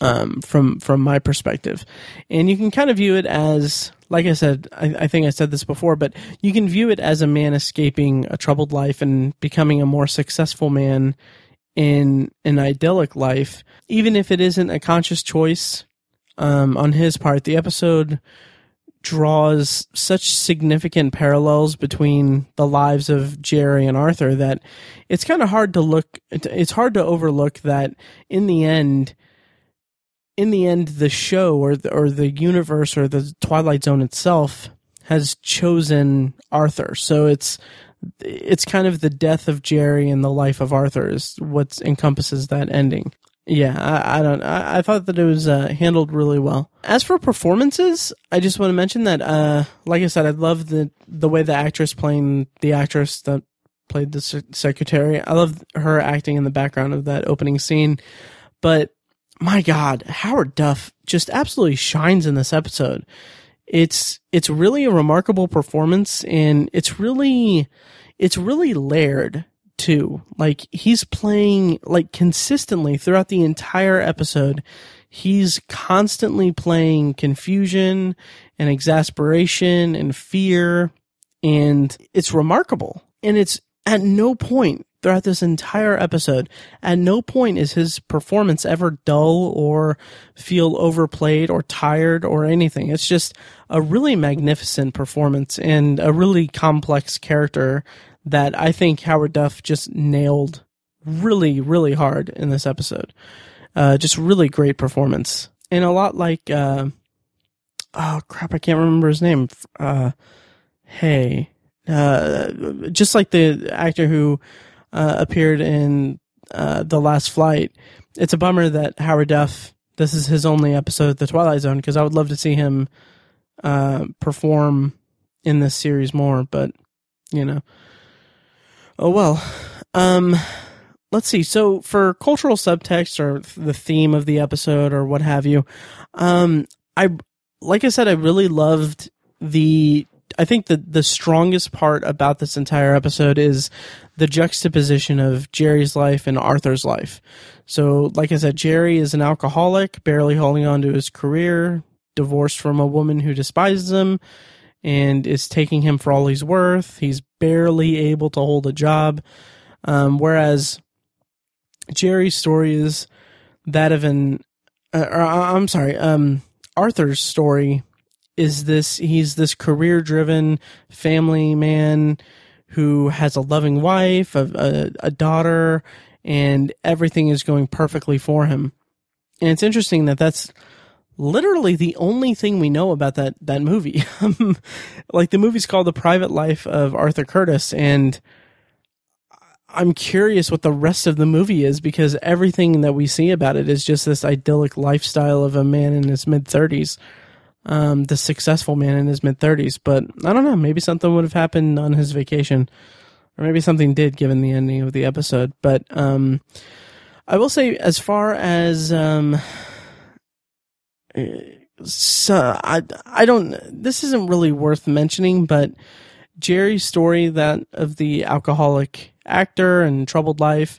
um, from from my perspective, and you can kind of view it as, like I said, I, I, think I said this before, but you can view it as a man escaping a troubled life and becoming a more successful man in an idyllic life, even if it isn't a conscious choice um, on his part. The episode draws such significant parallels between the lives of Jerry and Arthur that it's kind of hard to look. It's hard to overlook that in the end in the end, the show or the, or the universe or the Twilight Zone itself has chosen Arthur. So it's it's kind of the death of Jerry and the life of Arthur is what encompasses that ending. Yeah, I, I don't. I, I, thought that it was uh, handled really well. As for performances, I just want to mention that, uh, like I said, I love the the way the actress playing the actress that played the secretary. I love her acting in the background of that opening scene, but my God, Howard Duff just absolutely shines in this episode. It's it's really a remarkable performance, and it's really it's really layered too. Like he's playing like consistently throughout the entire episode. He's constantly playing confusion and exasperation and fear, and it's remarkable. And it's at no point throughout this entire episode. At no point is his performance ever dull or feel overplayed or tired or anything. It's just a really magnificent performance and a really complex character that I think Howard Duff just nailed really, really hard in this episode. Uh, just really great performance. And a lot like, uh, oh crap, I can't remember his name. Uh, hey, uh, just like the actor who uh, appeared in uh, the Last Flight. It's a bummer that Howard Duff. This is his only episode of The Twilight Zone because I would love to see him uh, perform in this series more, but you know. Oh well. Um let's see. So for cultural subtext or the theme of the episode or what have you, um I like I said I really loved the I think the the strongest part about this entire episode is the juxtaposition of Jerry's life and Arthur's life. So, like I said, Jerry is an alcoholic, barely holding on to his career, divorced from a woman who despises him and is taking him for all he's worth. He's barely able to hold a job. Um, whereas Jerry's story is that of an, uh, uh, I'm sorry, um, Arthur's story is this he's this career driven family man who has a loving wife, a, a, a daughter, and everything is going perfectly for him. And it's interesting that that's literally the only thing we know about that that movie. like the movie's called The Private Life of Arthur Curtis and I'm curious what the rest of the movie is because everything that we see about it is just this idyllic lifestyle of a man in his mid 30s. Um, the successful man in his mid 30s, but I don't know, maybe something would have happened on his vacation or maybe something did given the ending of the episode, but um I will say as far as um so I I don't. This isn't really worth mentioning, but Jerry's story that of the alcoholic actor and troubled life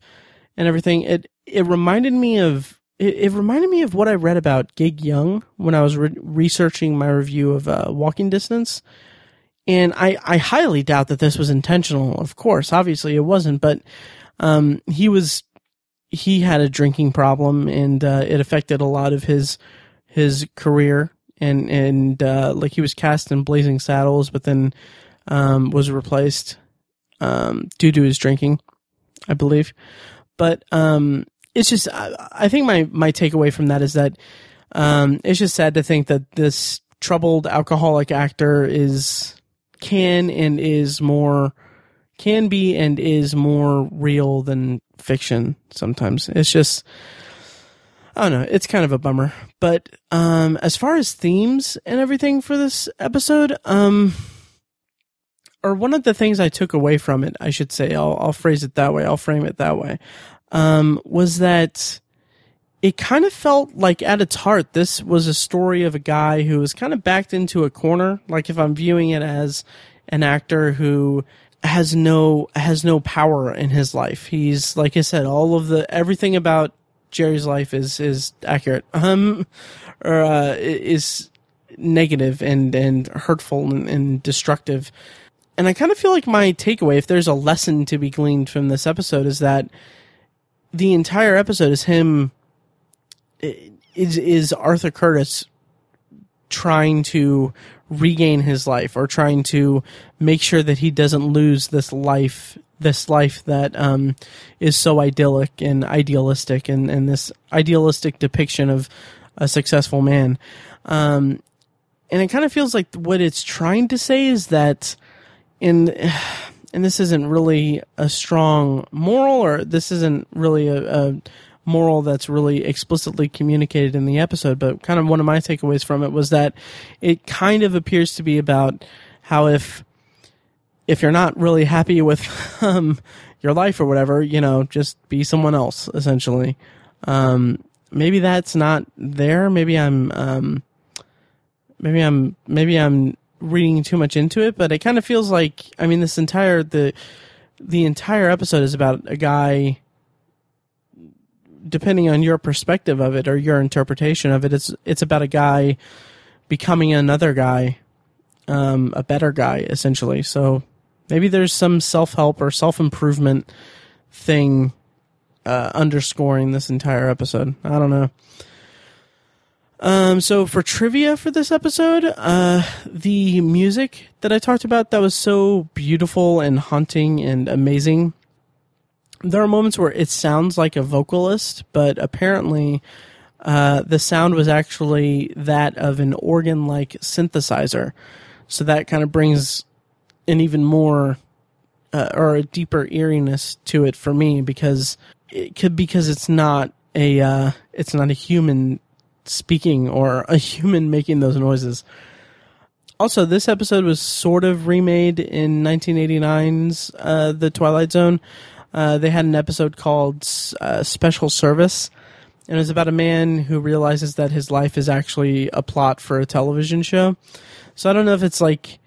and everything. It it reminded me of it, it reminded me of what I read about Gig Young when I was re- researching my review of uh, Walking Distance. And I, I highly doubt that this was intentional. Of course, obviously it wasn't, but um, he was he had a drinking problem, and uh, it affected a lot of his his career and and uh, like he was cast in Blazing Saddles, but then um, was replaced um, due to his drinking, I believe. But um, it's just I, I, think my my takeaway from that is that um, it's just sad to think that this troubled alcoholic actor is can and is more can be and is more real than fiction sometimes. It's just I don't know. It's kind of a bummer. But um, as far as themes and everything for this episode, um, or one of the things I took away from it, I should say, I'll, I'll phrase it that way, I'll frame it that way, um, was that it kind of felt like at its heart, this was a story of a guy who was kind of backed into a corner. Like if I'm viewing it as an actor who has no has no power in his life. He's like I said, all of the everything about Jerry's life is is accurate, um, or uh, is negative and and hurtful and, and destructive. And I kind of feel like my takeaway, if there's a lesson to be gleaned from this episode, is that the entire episode is him is is Arthur Curtis trying to regain his life or trying to make sure that he doesn't lose this life this life that um, is so idyllic and idealistic and, and this idealistic depiction of a successful man. Um, and it kind of feels like what it's trying to say is that in and this isn't really a strong moral or this isn't really a, a moral that's really explicitly communicated in the episode but kind of one of my takeaways from it was that it kind of appears to be about how if if you're not really happy with um, your life or whatever, you know, just be someone else essentially. Um, maybe that's not there. Maybe I'm, um, maybe I'm, maybe I'm reading too much into it, but it kind of feels like, I mean, this entire, the, the entire episode is about a guy, depending on your perspective of it or your interpretation of it, it's, it's about a guy becoming another guy, um, a better guy essentially. So Maybe there's some self help or self improvement thing uh, underscoring this entire episode. I don't know. Um, so for trivia for this episode, uh, the music that I talked about that was so beautiful and haunting and amazing. There are moments where it sounds like a vocalist, but apparently, uh, the sound was actually that of an organ like synthesizer. So that kind of brings an even more uh, or a deeper eeriness to it for me because it could because it's not a uh, it's not a human speaking or a human making those noises. Also, this episode was sort of remade in 1989's uh, The Twilight Zone. Uh, they had an episode called uh, Special Service, and it was about a man who realizes that his life is actually a plot for a television show. So I don't know if it's like,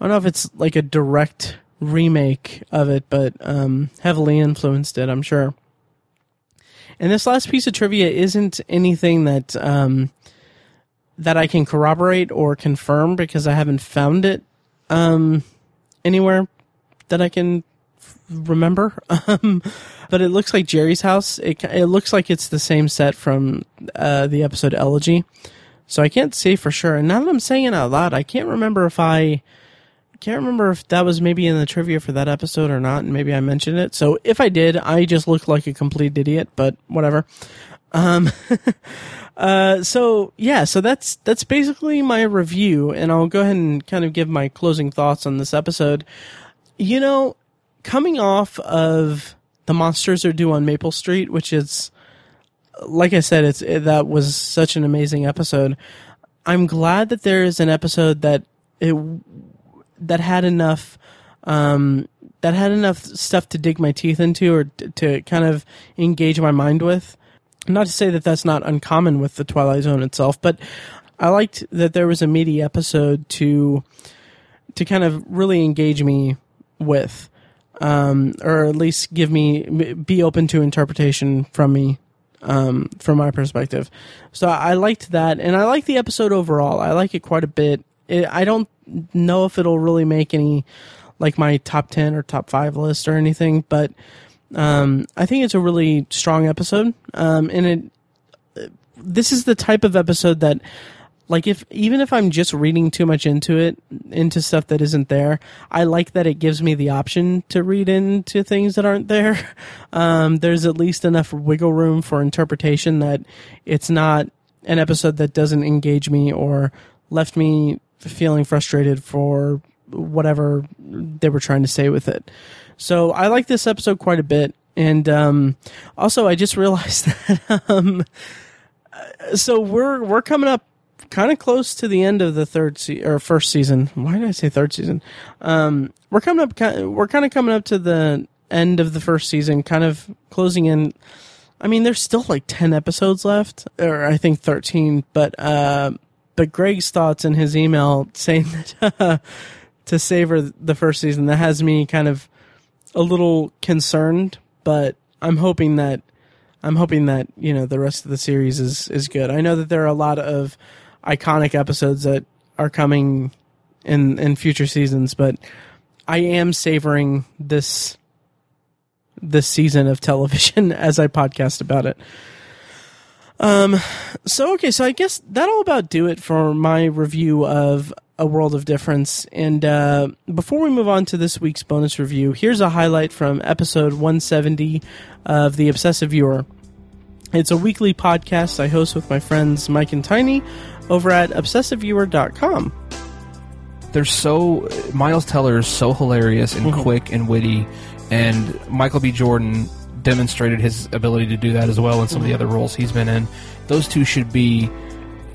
I don't know if it's like a direct remake of it, but um, heavily influenced it, I'm sure. And this last piece of trivia isn't anything that um, that I can corroborate or confirm because I haven't found it um, anywhere that I can f- remember. Um, but it looks like Jerry's house. It it looks like it's the same set from uh, the episode Elegy. So I can't say for sure. And now that I'm saying it out loud, I can't remember if I can't remember if that was maybe in the trivia for that episode or not, and maybe I mentioned it. So if I did, I just looked like a complete idiot, but whatever. Um, uh, so yeah, so that's that's basically my review, and I'll go ahead and kind of give my closing thoughts on this episode. You know, coming off of the monsters are due on Maple Street, which is like I said, it's it, that was such an amazing episode. I'm glad that there is an episode that it that had enough um, that had enough stuff to dig my teeth into or t- to kind of engage my mind with. Not to say that that's not uncommon with the Twilight Zone itself, but I liked that there was a meaty episode to to kind of really engage me with, um, or at least give me be open to interpretation from me um, from my perspective. So I liked that, and I like the episode overall. I like it quite a bit. It, I don't know if it'll really make any like my top 10 or top 5 list or anything but um, i think it's a really strong episode. Um, and it this is the type of episode that like if even if i'm just reading too much into it into stuff that isn't there i like that it gives me the option to read into things that aren't there. Um, there's at least enough wiggle room for interpretation that it's not an episode that doesn't engage me or left me feeling frustrated for whatever they were trying to say with it. So I like this episode quite a bit. And um, also, I just realized that um, so we're we're coming up kind of close to the end of the third se- or first season. Why did I say third season? Um, we're coming up. We're kind of coming up to the end of the first season, kind of closing in. I mean, there's still like ten episodes left, or I think thirteen. But uh, but Greg's thoughts in his email saying that uh, to savor the first season that has me kind of a little concerned, but I'm hoping that I'm hoping that you know the rest of the series is is good. I know that there are a lot of iconic episodes that are coming in in future seasons, but I am savoring this this season of television as I podcast about it. Um, so okay, so I guess that'll about do it for my review of A World of Difference. And uh, before we move on to this week's bonus review, here's a highlight from episode 170 of The Obsessive Viewer. It's a weekly podcast I host with my friends Mike and Tiny over at obsessiveviewer.com. They're so Miles Teller is so hilarious and Mhm. quick and witty, and Michael B. Jordan demonstrated his ability to do that as well in some of the other roles he's been in. Those two should be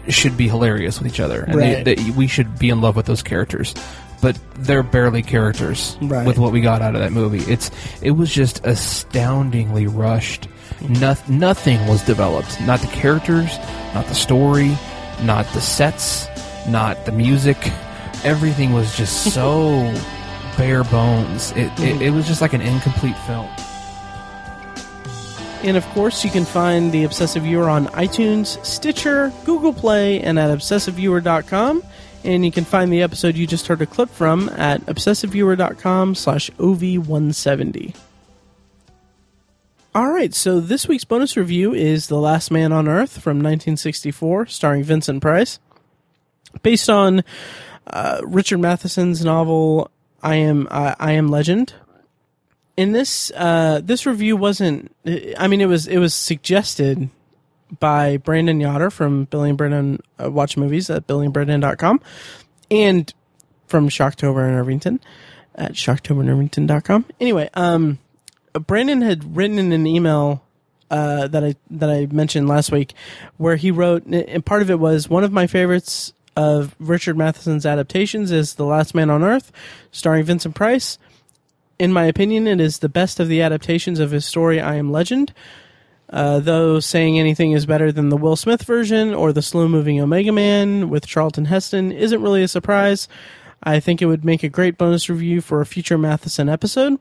should be hilarious with each other, and Right. they, they, we should be in love with those characters. But they're barely characters Right. with what we got out of that movie. It's it was just astoundingly rushed. Noth- nothing was developed. Not the characters, not the story, not the sets, not the music. Everything was just so bare bones. It, it, it was just like an incomplete film. And of course, you can find The Obsessive Viewer on iTunes, Stitcher, Google Play, and at obsessiveviewer.com. And you can find the episode you just heard a clip from at obsessiveviewer.com slash OV170. All right, so this week's bonus review is The Last Man on Earth from 1964, starring Vincent Price. Based on uh, Richard Matheson's novel I Am uh, I Am Legend, in this uh, this review wasn't. I mean, it was it was suggested by Brandon Yoder from Billy and Brandon uh, Watch Movies at billyandbrandon.com and from Shocktober in Irvington at shocktoberinirvington.com. Anyway, um, Brandon had written in an email uh, that I that I mentioned last week, where he wrote, and part of it was one of my favorites of Richard Matheson's adaptations is The Last Man on Earth, starring Vincent Price. In my opinion, it is the best of the adaptations of his story I Am Legend. Uh, though saying anything is better than the Will Smith version or the slow moving Omega Man with Charlton Heston isn't really a surprise. I think it would make a great bonus review for a future Matheson episode.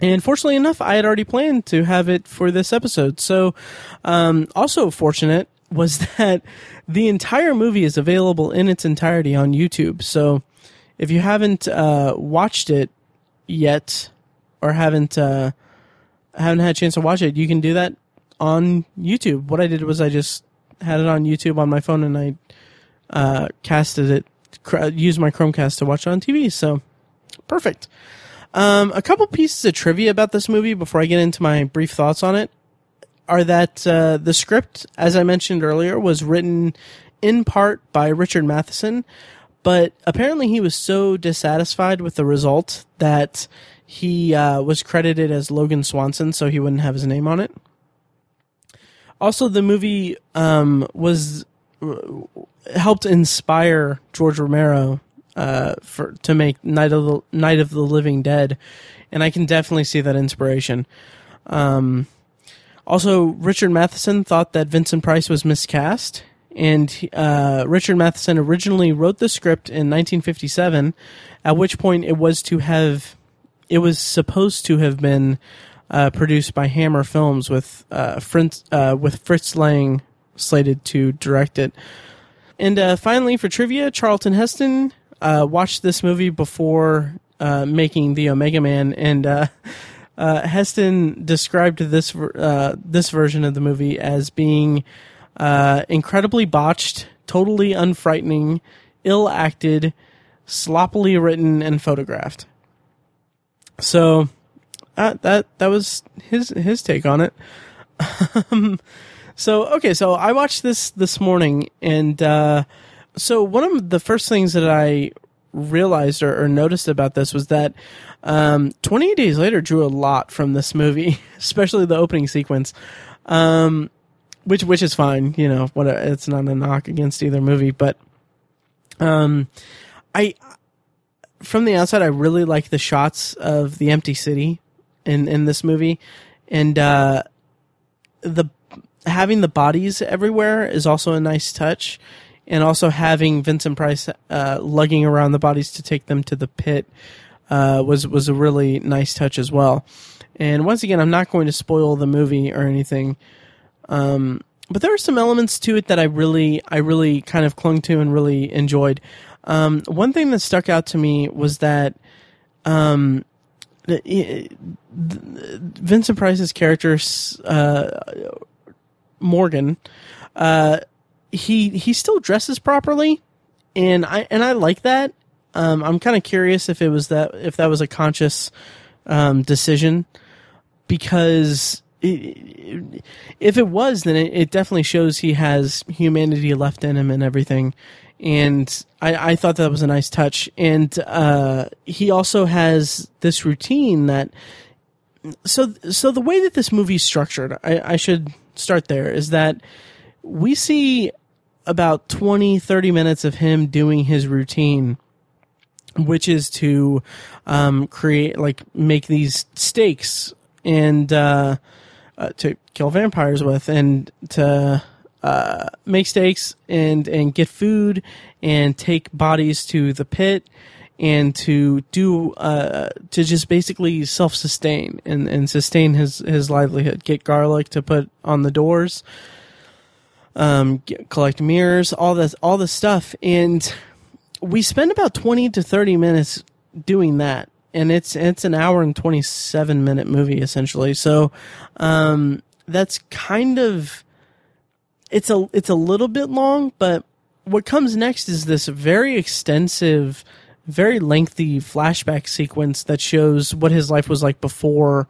And fortunately enough, I had already planned to have it for this episode. So, um, also fortunate was that the entire movie is available in its entirety on YouTube. So, if you haven't uh, watched it yet, or haven't uh, haven't had a chance to watch it, you can do that on YouTube. What I did was I just had it on YouTube on my phone, and I uh, casted it, used my Chromecast to watch it on TV. So, perfect. Um, a couple pieces of trivia about this movie before I get into my brief thoughts on it are that uh, the script, as I mentioned earlier, was written in part by Richard Matheson, but apparently he was so dissatisfied with the result that he uh, was credited as Logan Swanson, so he wouldn't have his name on it. Also, the movie um, was uh, helped inspire George Romero uh, for to make Night of the Night of the Living Dead, and I can definitely see that inspiration. Um, also, Richard Matheson thought that Vincent Price was miscast, and uh, Richard Matheson originally wrote the script in 1957, at which point it was to have it was supposed to have been uh, produced by Hammer Films with uh, Fritz, uh, with Fritz Lang slated to direct it. And uh, finally, for trivia, Charlton Heston uh, watched this movie before making the Omega Man, and Heston described this this version of the movie as being uh, incredibly botched, totally unfrightening, ill acted, sloppily written, and photographed. So that that was his his take on it. um, so okay, so I watched this this morning, and so one of the first things that I realized or, or noticed about this was that um, 28 Days Later drew a lot from this movie, especially the opening sequence, um, which which is fine. You know, what it's not a knock against either movie, but um, I from the outside I really like the shots of the empty city in in this movie, and uh, the having the bodies everywhere is also a nice touch and also having Vincent Price uh, lugging around the bodies to take them to the pit uh, was was a really nice touch as well. And once again, I'm not going to spoil the movie or anything, um, but there are some elements to it that I really I really kind of clung to and really enjoyed. Um, one thing that stuck out to me was that. Um, Vincent Price's character, uh, Morgan, uh, he he still dresses properly, and I and I like that. Um, I'm kind of curious if it was that if that was a conscious um, decision because if it was, then it, it, definitely shows he has humanity left in him and everything. And I, I thought that was a nice touch. And uh, he also has this routine that. So, so the way that this movie's structured, I, I should start there, is that we see about 20, 30 minutes of him doing his routine, which is to um, create, like, make these stakes and uh, uh, to kill vampires with and to uh, make steaks and, and get food and take bodies to the pit and to do uh, to just basically self sustain and, and sustain his, his livelihood. Get garlic to put on the doors, um, get, collect mirrors, all this, all this stuff. And we spend about 20 to 30 minutes doing that. And it's, it's an hour and 27 minute movie essentially. So, um, that's kind of, it's a, it's a little bit long, but what comes next is this very extensive, very lengthy flashback sequence that shows what his life was like before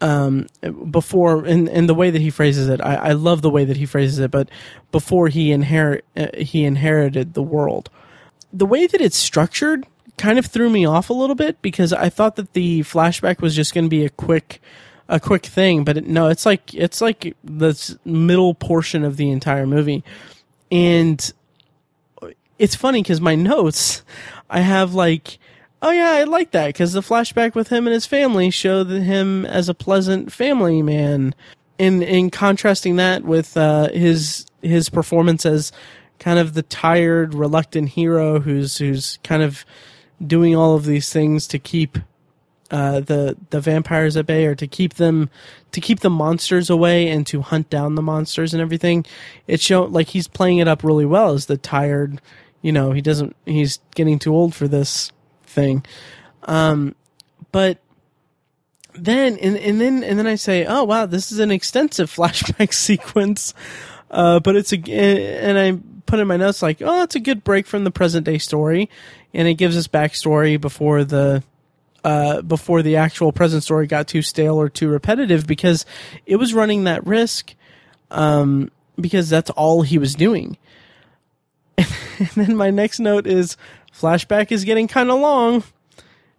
um, before and, and the way that he phrases it, I, I love the way that he phrases it. But before he inherit uh, he inherited the world, the way that it's structured kind of threw me off a little bit because I thought that the flashback was just going to be a quick a quick thing, but it, no, it's like it's like the middle portion of the entire movie, and it's funny because my notes I have like oh yeah, I like that because the flashback with him and his family showed him as a pleasant family man. In in contrasting that with uh, his his performance as kind of the tired, reluctant hero who's who's kind of doing all of these things to keep uh, the the vampires at bay or to keep them to keep the monsters away and to hunt down the monsters and everything. It show like he's playing it up really well as the tired, you know, he doesn't he's getting too old for this thing. Um, but then and, and then and then I say, oh wow, this is an extensive flashback sequence. Uh, but it's a and I put in my notes like, oh, it's a good break from the present day story, and it gives us backstory before the uh, before the actual present story got too stale or too repetitive because it was running that risk um, because that's all he was doing. and then my next note is flashback is getting kind of long.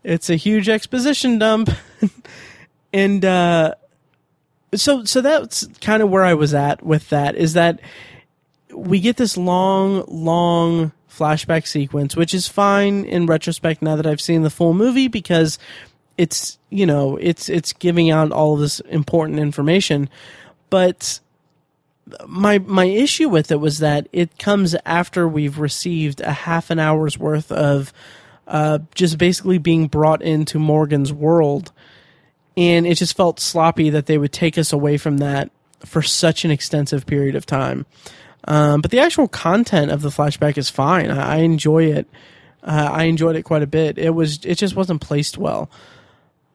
It's a huge exposition dump. and uh, so so that's kind of where I was at with that is that we get this long long flashback sequence which is fine in retrospect now that I've seen the full movie because it's you know it's it's giving out all this important information but my my issue with it was that it comes after we've received a half an hour's worth of uh, just basically being brought into Morgan's world, and it just felt sloppy that they would take us away from that for such an extensive period of time. Um, but the actual content of the flashback is fine. I, I enjoy it. Uh, I enjoyed it quite a bit. It was it just wasn't placed well,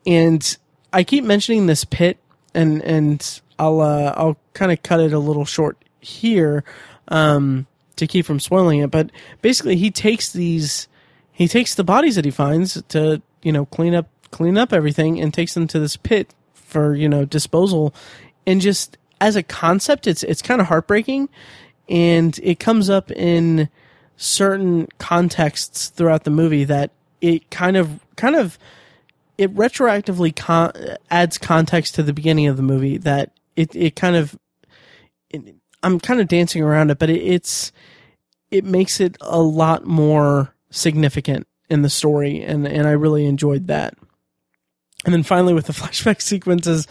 and I keep mentioning this pit and and I'll uh, I'll kind of cut it a little short here um, to keep from spoiling it. But basically, he takes these he takes the bodies that he finds to you know clean up clean up everything and takes them to this pit for you know disposal. And just as a concept, it's it's kind of heartbreaking, and it comes up in certain contexts throughout the movie that it kind of kind of it retroactively con- adds context to the beginning of the movie that it it kind of it, I'm kind of dancing around it, but it, it's it makes it a lot more significant in the story, and and I really enjoyed that. And then finally, with the flashback sequences,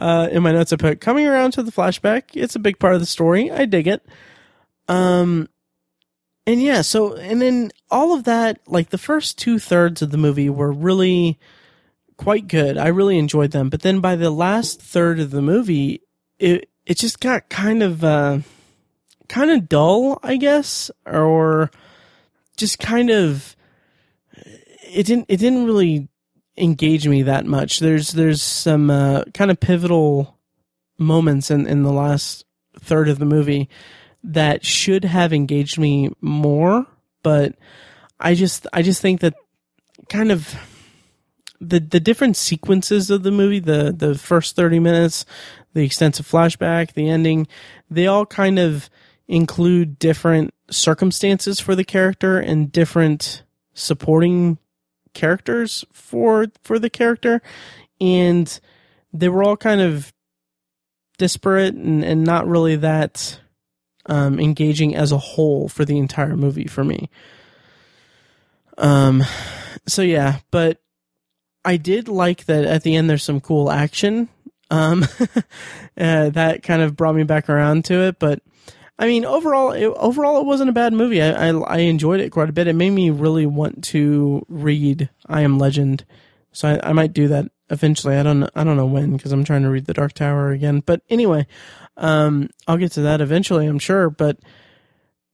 uh, in my notes I put coming around to the flashback. It's a big part of the story. I dig it. Um, and yeah, so and then all of that, like the first two thirds of the movie, were really quite good. I really enjoyed them. But then by the last third of the movie, it it just got kind of uh, kind of dull, I guess, or just kind of it didn't it didn't really engage me that much. There's there's some uh, kind of pivotal moments in in the last third of the movie that should have engaged me more, but I just I just think that kind of the the different sequences of the movie, the the first thirty minutes, the extensive flashback, the ending, they all kind of include different circumstances for the character and different supporting characters for for the character, and they were all kind of disparate and, and not really that um, engaging as a whole for the entire movie for me. Um, so yeah, but I did like that at the end there's some cool action. Um, uh, that kind of brought me back around to it, but I mean, overall, it, overall, it wasn't a bad movie. I, I, I enjoyed it quite a bit. It made me really want to read I Am Legend, so I, I might do that eventually. I don't I don't know when because I'm trying to read The Dark Tower again. But anyway, um, I'll get to that eventually, I'm sure. But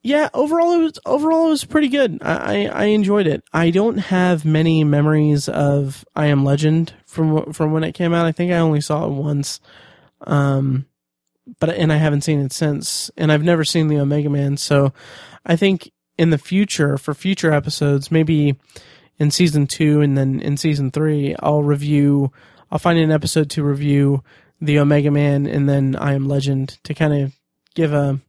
yeah, overall it was overall it was pretty good. I, I, I enjoyed it. I don't have many memories of I Am Legend from from when it came out. I think I only saw it once, um, but and I haven't seen it since. And I've never seen the Omega Man, so I think in the future for future episodes, maybe in season two and then in season three, I'll review. I'll find an episode to review the Omega Man and then I Am Legend to kind of give a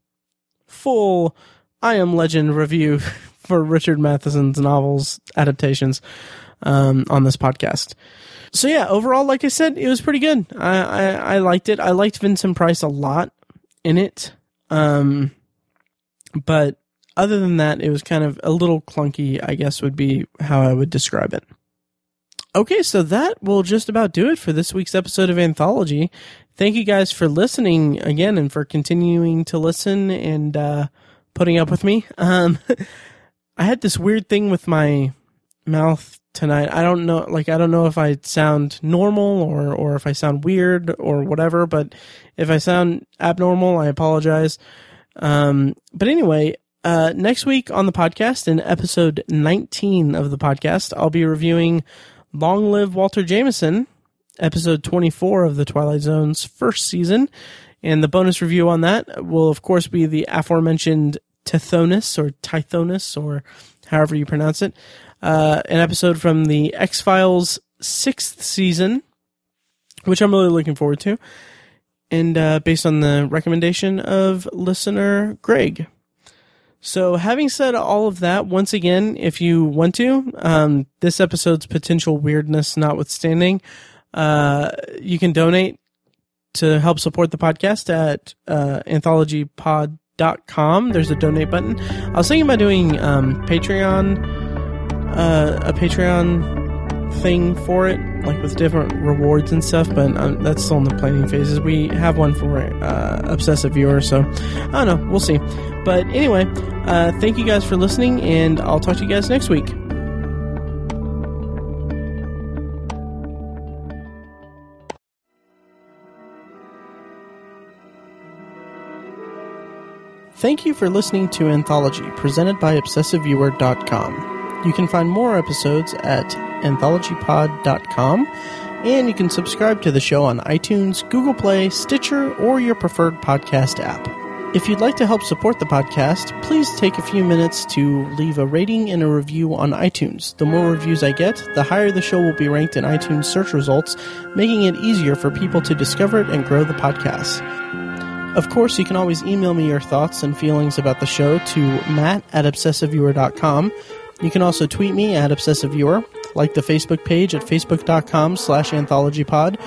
full I Am Legend review for Richard Matheson's novels adaptations um, on this podcast. So yeah, overall, like I said, it was pretty good. I, I, I liked it. I liked Vincent Price a lot in it. Um, but other than that, it was kind of a little clunky, I guess would be how I would describe it. Okay, so that will just about do it for this week's episode of Anthology. Thank you guys for listening again and for continuing to listen and uh, putting up with me. Um, I had this weird thing with my mouth tonight. I don't know, like, I don't know if I sound normal or, or if I sound weird or whatever, but if I sound abnormal, I apologize. Um, but anyway, uh, next week on the podcast, in episode 19 of the podcast, I'll be reviewing Long Live Walter Jameson, episode 24 of the Twilight Zone's first season. And the bonus review on that will, of course, be the aforementioned Tithonus or Tithonus or however you pronounce it. Uh, an episode from the X Files sixth season, which I'm really looking forward to. And uh, based on the recommendation of listener Greg. So, having said all of that, once again, if you want to, um, this episode's potential weirdness notwithstanding, uh, you can donate to help support the podcast at uh, anthologypod.com. There's a donate button. I was thinking about doing um, Patreon, uh, a Patreon thing for it, like with different rewards and stuff, but um, that's still in the planning phases. We have one for uh, obsessive viewers, so I don't know. We'll see. But anyway, uh, thank you guys for listening, and I'll talk to you guys next week. Thank you for listening to Anthology, presented by ObsessiveViewer.com. You can find more episodes at anthologypod.com, and you can subscribe to the show on iTunes, Google Play, Stitcher, or your preferred podcast app. If you'd like to help support the podcast, please take a few minutes to leave a rating and a review on iTunes. The more reviews I get, the higher the show will be ranked in iTunes search results, making it easier for people to discover it and grow the podcast. Of course, you can always email me your thoughts and feelings about the show to matt at obsessiveviewer.com. You can also tweet me at obsessiveviewer, like the Facebook page at facebook.com slash anthologypod,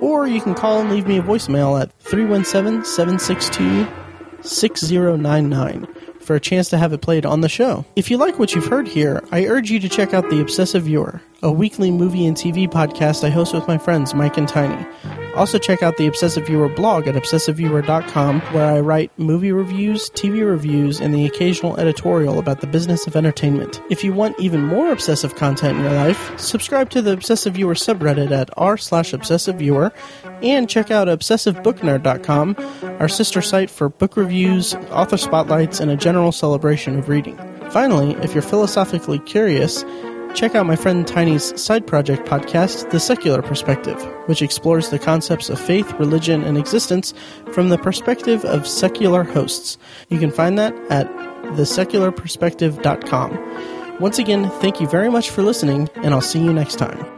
or you can call and leave me a voicemail at 317-762-6099 for a chance to have it played on the show. If you like what you've heard here, I urge you to check out The Obsessive Viewer, a weekly movie and TV podcast I host with my friends Mike and Tiny. Also, check out the Obsessive Viewer blog at obsessiveviewer.com, where I write movie reviews, TV reviews, and the occasional editorial about the business of entertainment. If you want even more obsessive content in your life, subscribe to the Obsessive Viewer subreddit at r slash obsessiveviewer, and check out obsessivebooknerd.com, our sister site for book reviews, author spotlights, and a general celebration of reading. Finally, if you're philosophically curious, check out my friend Tiny's side project podcast, The Secular Perspective, which explores the concepts of faith, religion, and existence from the perspective of secular hosts. You can find that at thesecularperspective.com. Once again, thank you very much for listening, and I'll see you next time.